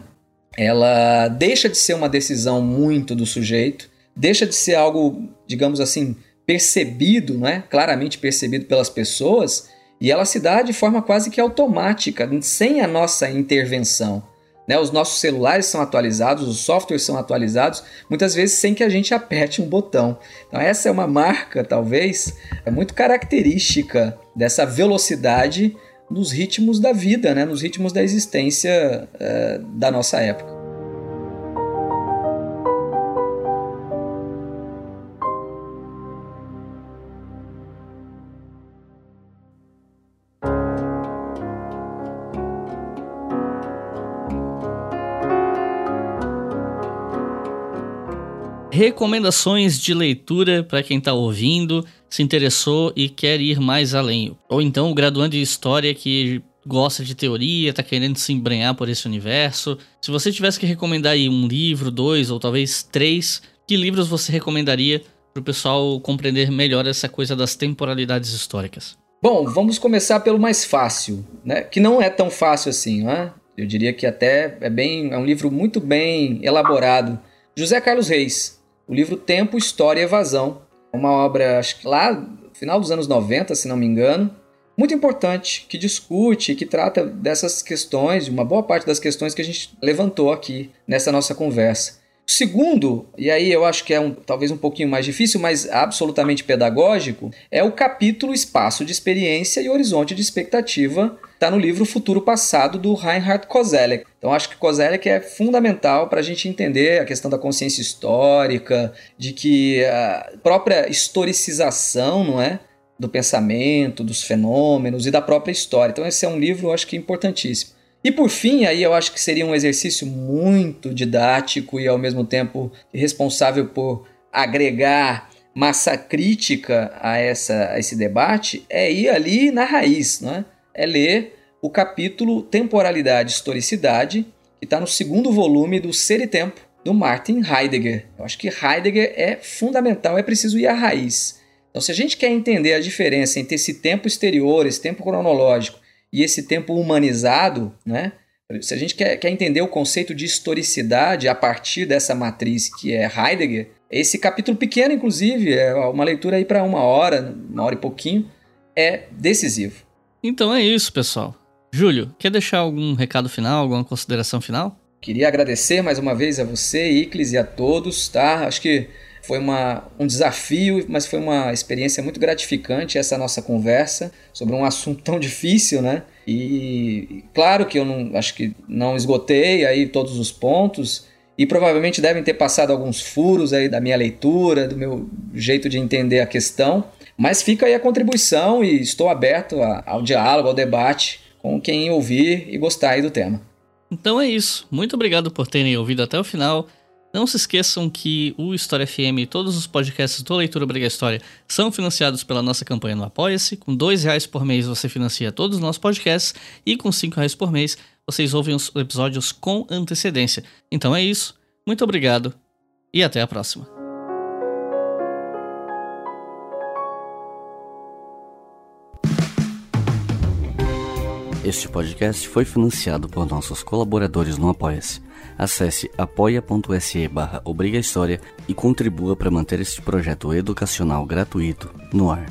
ela deixa de ser uma decisão muito do sujeito, deixa de ser algo, digamos assim, percebido, não é? claramente percebido pelas pessoas, E ela se dá de forma quase que automática, sem a nossa intervenção. Né? Os nossos celulares são atualizados, os softwares são atualizados, muitas vezes sem que a gente aperte um botão. Então, essa é uma marca, talvez, é muito característica dessa velocidade nos ritmos da vida, né? nos ritmos da existência é, da nossa época. Recomendações de leitura para quem está ouvindo, se interessou e quer ir mais além. Ou então o graduando de História que gosta de teoria, está querendo se embrenhar por esse universo. Se você tivesse que recomendar aí um livro, dois ou talvez três, que livros você recomendaria para o pessoal compreender melhor essa coisa das temporalidades históricas? Bom, vamos começar pelo mais fácil, né? Que não é tão fácil assim, né? Eu diria que até é bem, é um livro muito bem elaborado. José Carlos Reis, o livro Tempo, História e Evasão. Uma obra, acho que lá final dos anos 90, se não me engano, muito importante, que discute, que trata dessas questões, uma boa parte das questões que a gente levantou aqui nessa nossa conversa. Segundo, e aí eu acho que é um, talvez um pouquinho mais difícil, mas absolutamente pedagógico, é o capítulo Espaço de Experiência e Horizonte de Expectativa está no livro Futuro Passado do Reinhard Koselleck. Então acho que Koselleck é fundamental para a gente entender a questão da consciência histórica, de que a própria historicização, não é, do pensamento, dos fenômenos e da própria história. Então esse é um livro, eu acho que importantíssimo. E por fim, aí eu acho que seria um exercício muito didático e ao mesmo tempo responsável por agregar massa crítica a, essa, a esse debate, é ir ali na raiz, não é? é ler o capítulo Temporalidade e Historicidade, que está no segundo volume do Ser e Tempo, do Martin Heidegger. Eu acho que Heidegger é fundamental, é preciso ir à raiz. Então, se a gente quer entender a diferença entre esse tempo exterior, esse tempo cronológico e esse tempo humanizado, né? se a gente quer, quer entender o conceito de historicidade a partir dessa matriz que é Heidegger, esse capítulo pequeno, inclusive, é uma leitura aí para uma hora, uma hora e pouquinho, é decisivo. Então é isso, pessoal. Júlio, quer deixar algum recado final, alguma consideração final? Queria agradecer mais uma vez a você, Iclis, e a todos, tá? Acho que foi uma, um desafio, mas foi uma experiência muito gratificante essa nossa conversa sobre um assunto tão difícil, né? E claro que eu não acho que não esgotei aí todos os pontos e provavelmente devem ter passado alguns furos aí da minha leitura, do meu jeito de entender a questão, mas fica aí a contribuição e estou aberto a, ao diálogo, ao debate com quem ouvir e gostar aí do tema. Então é isso. Muito obrigado por terem ouvido até o final. Não se esqueçam que o História FM e todos os podcasts do Leitura Briga História são financiados pela nossa campanha no Apoia-se. Com dois reais por mês você financia todos os nossos podcasts e com cinco reais por mês vocês ouvem os episódios com antecedência. Então é isso. Muito obrigado e até a próxima. Este podcast foi financiado por nossos colaboradores no Apoia-se. Acesse apoia.se barra e contribua para manter este projeto educacional gratuito no ar.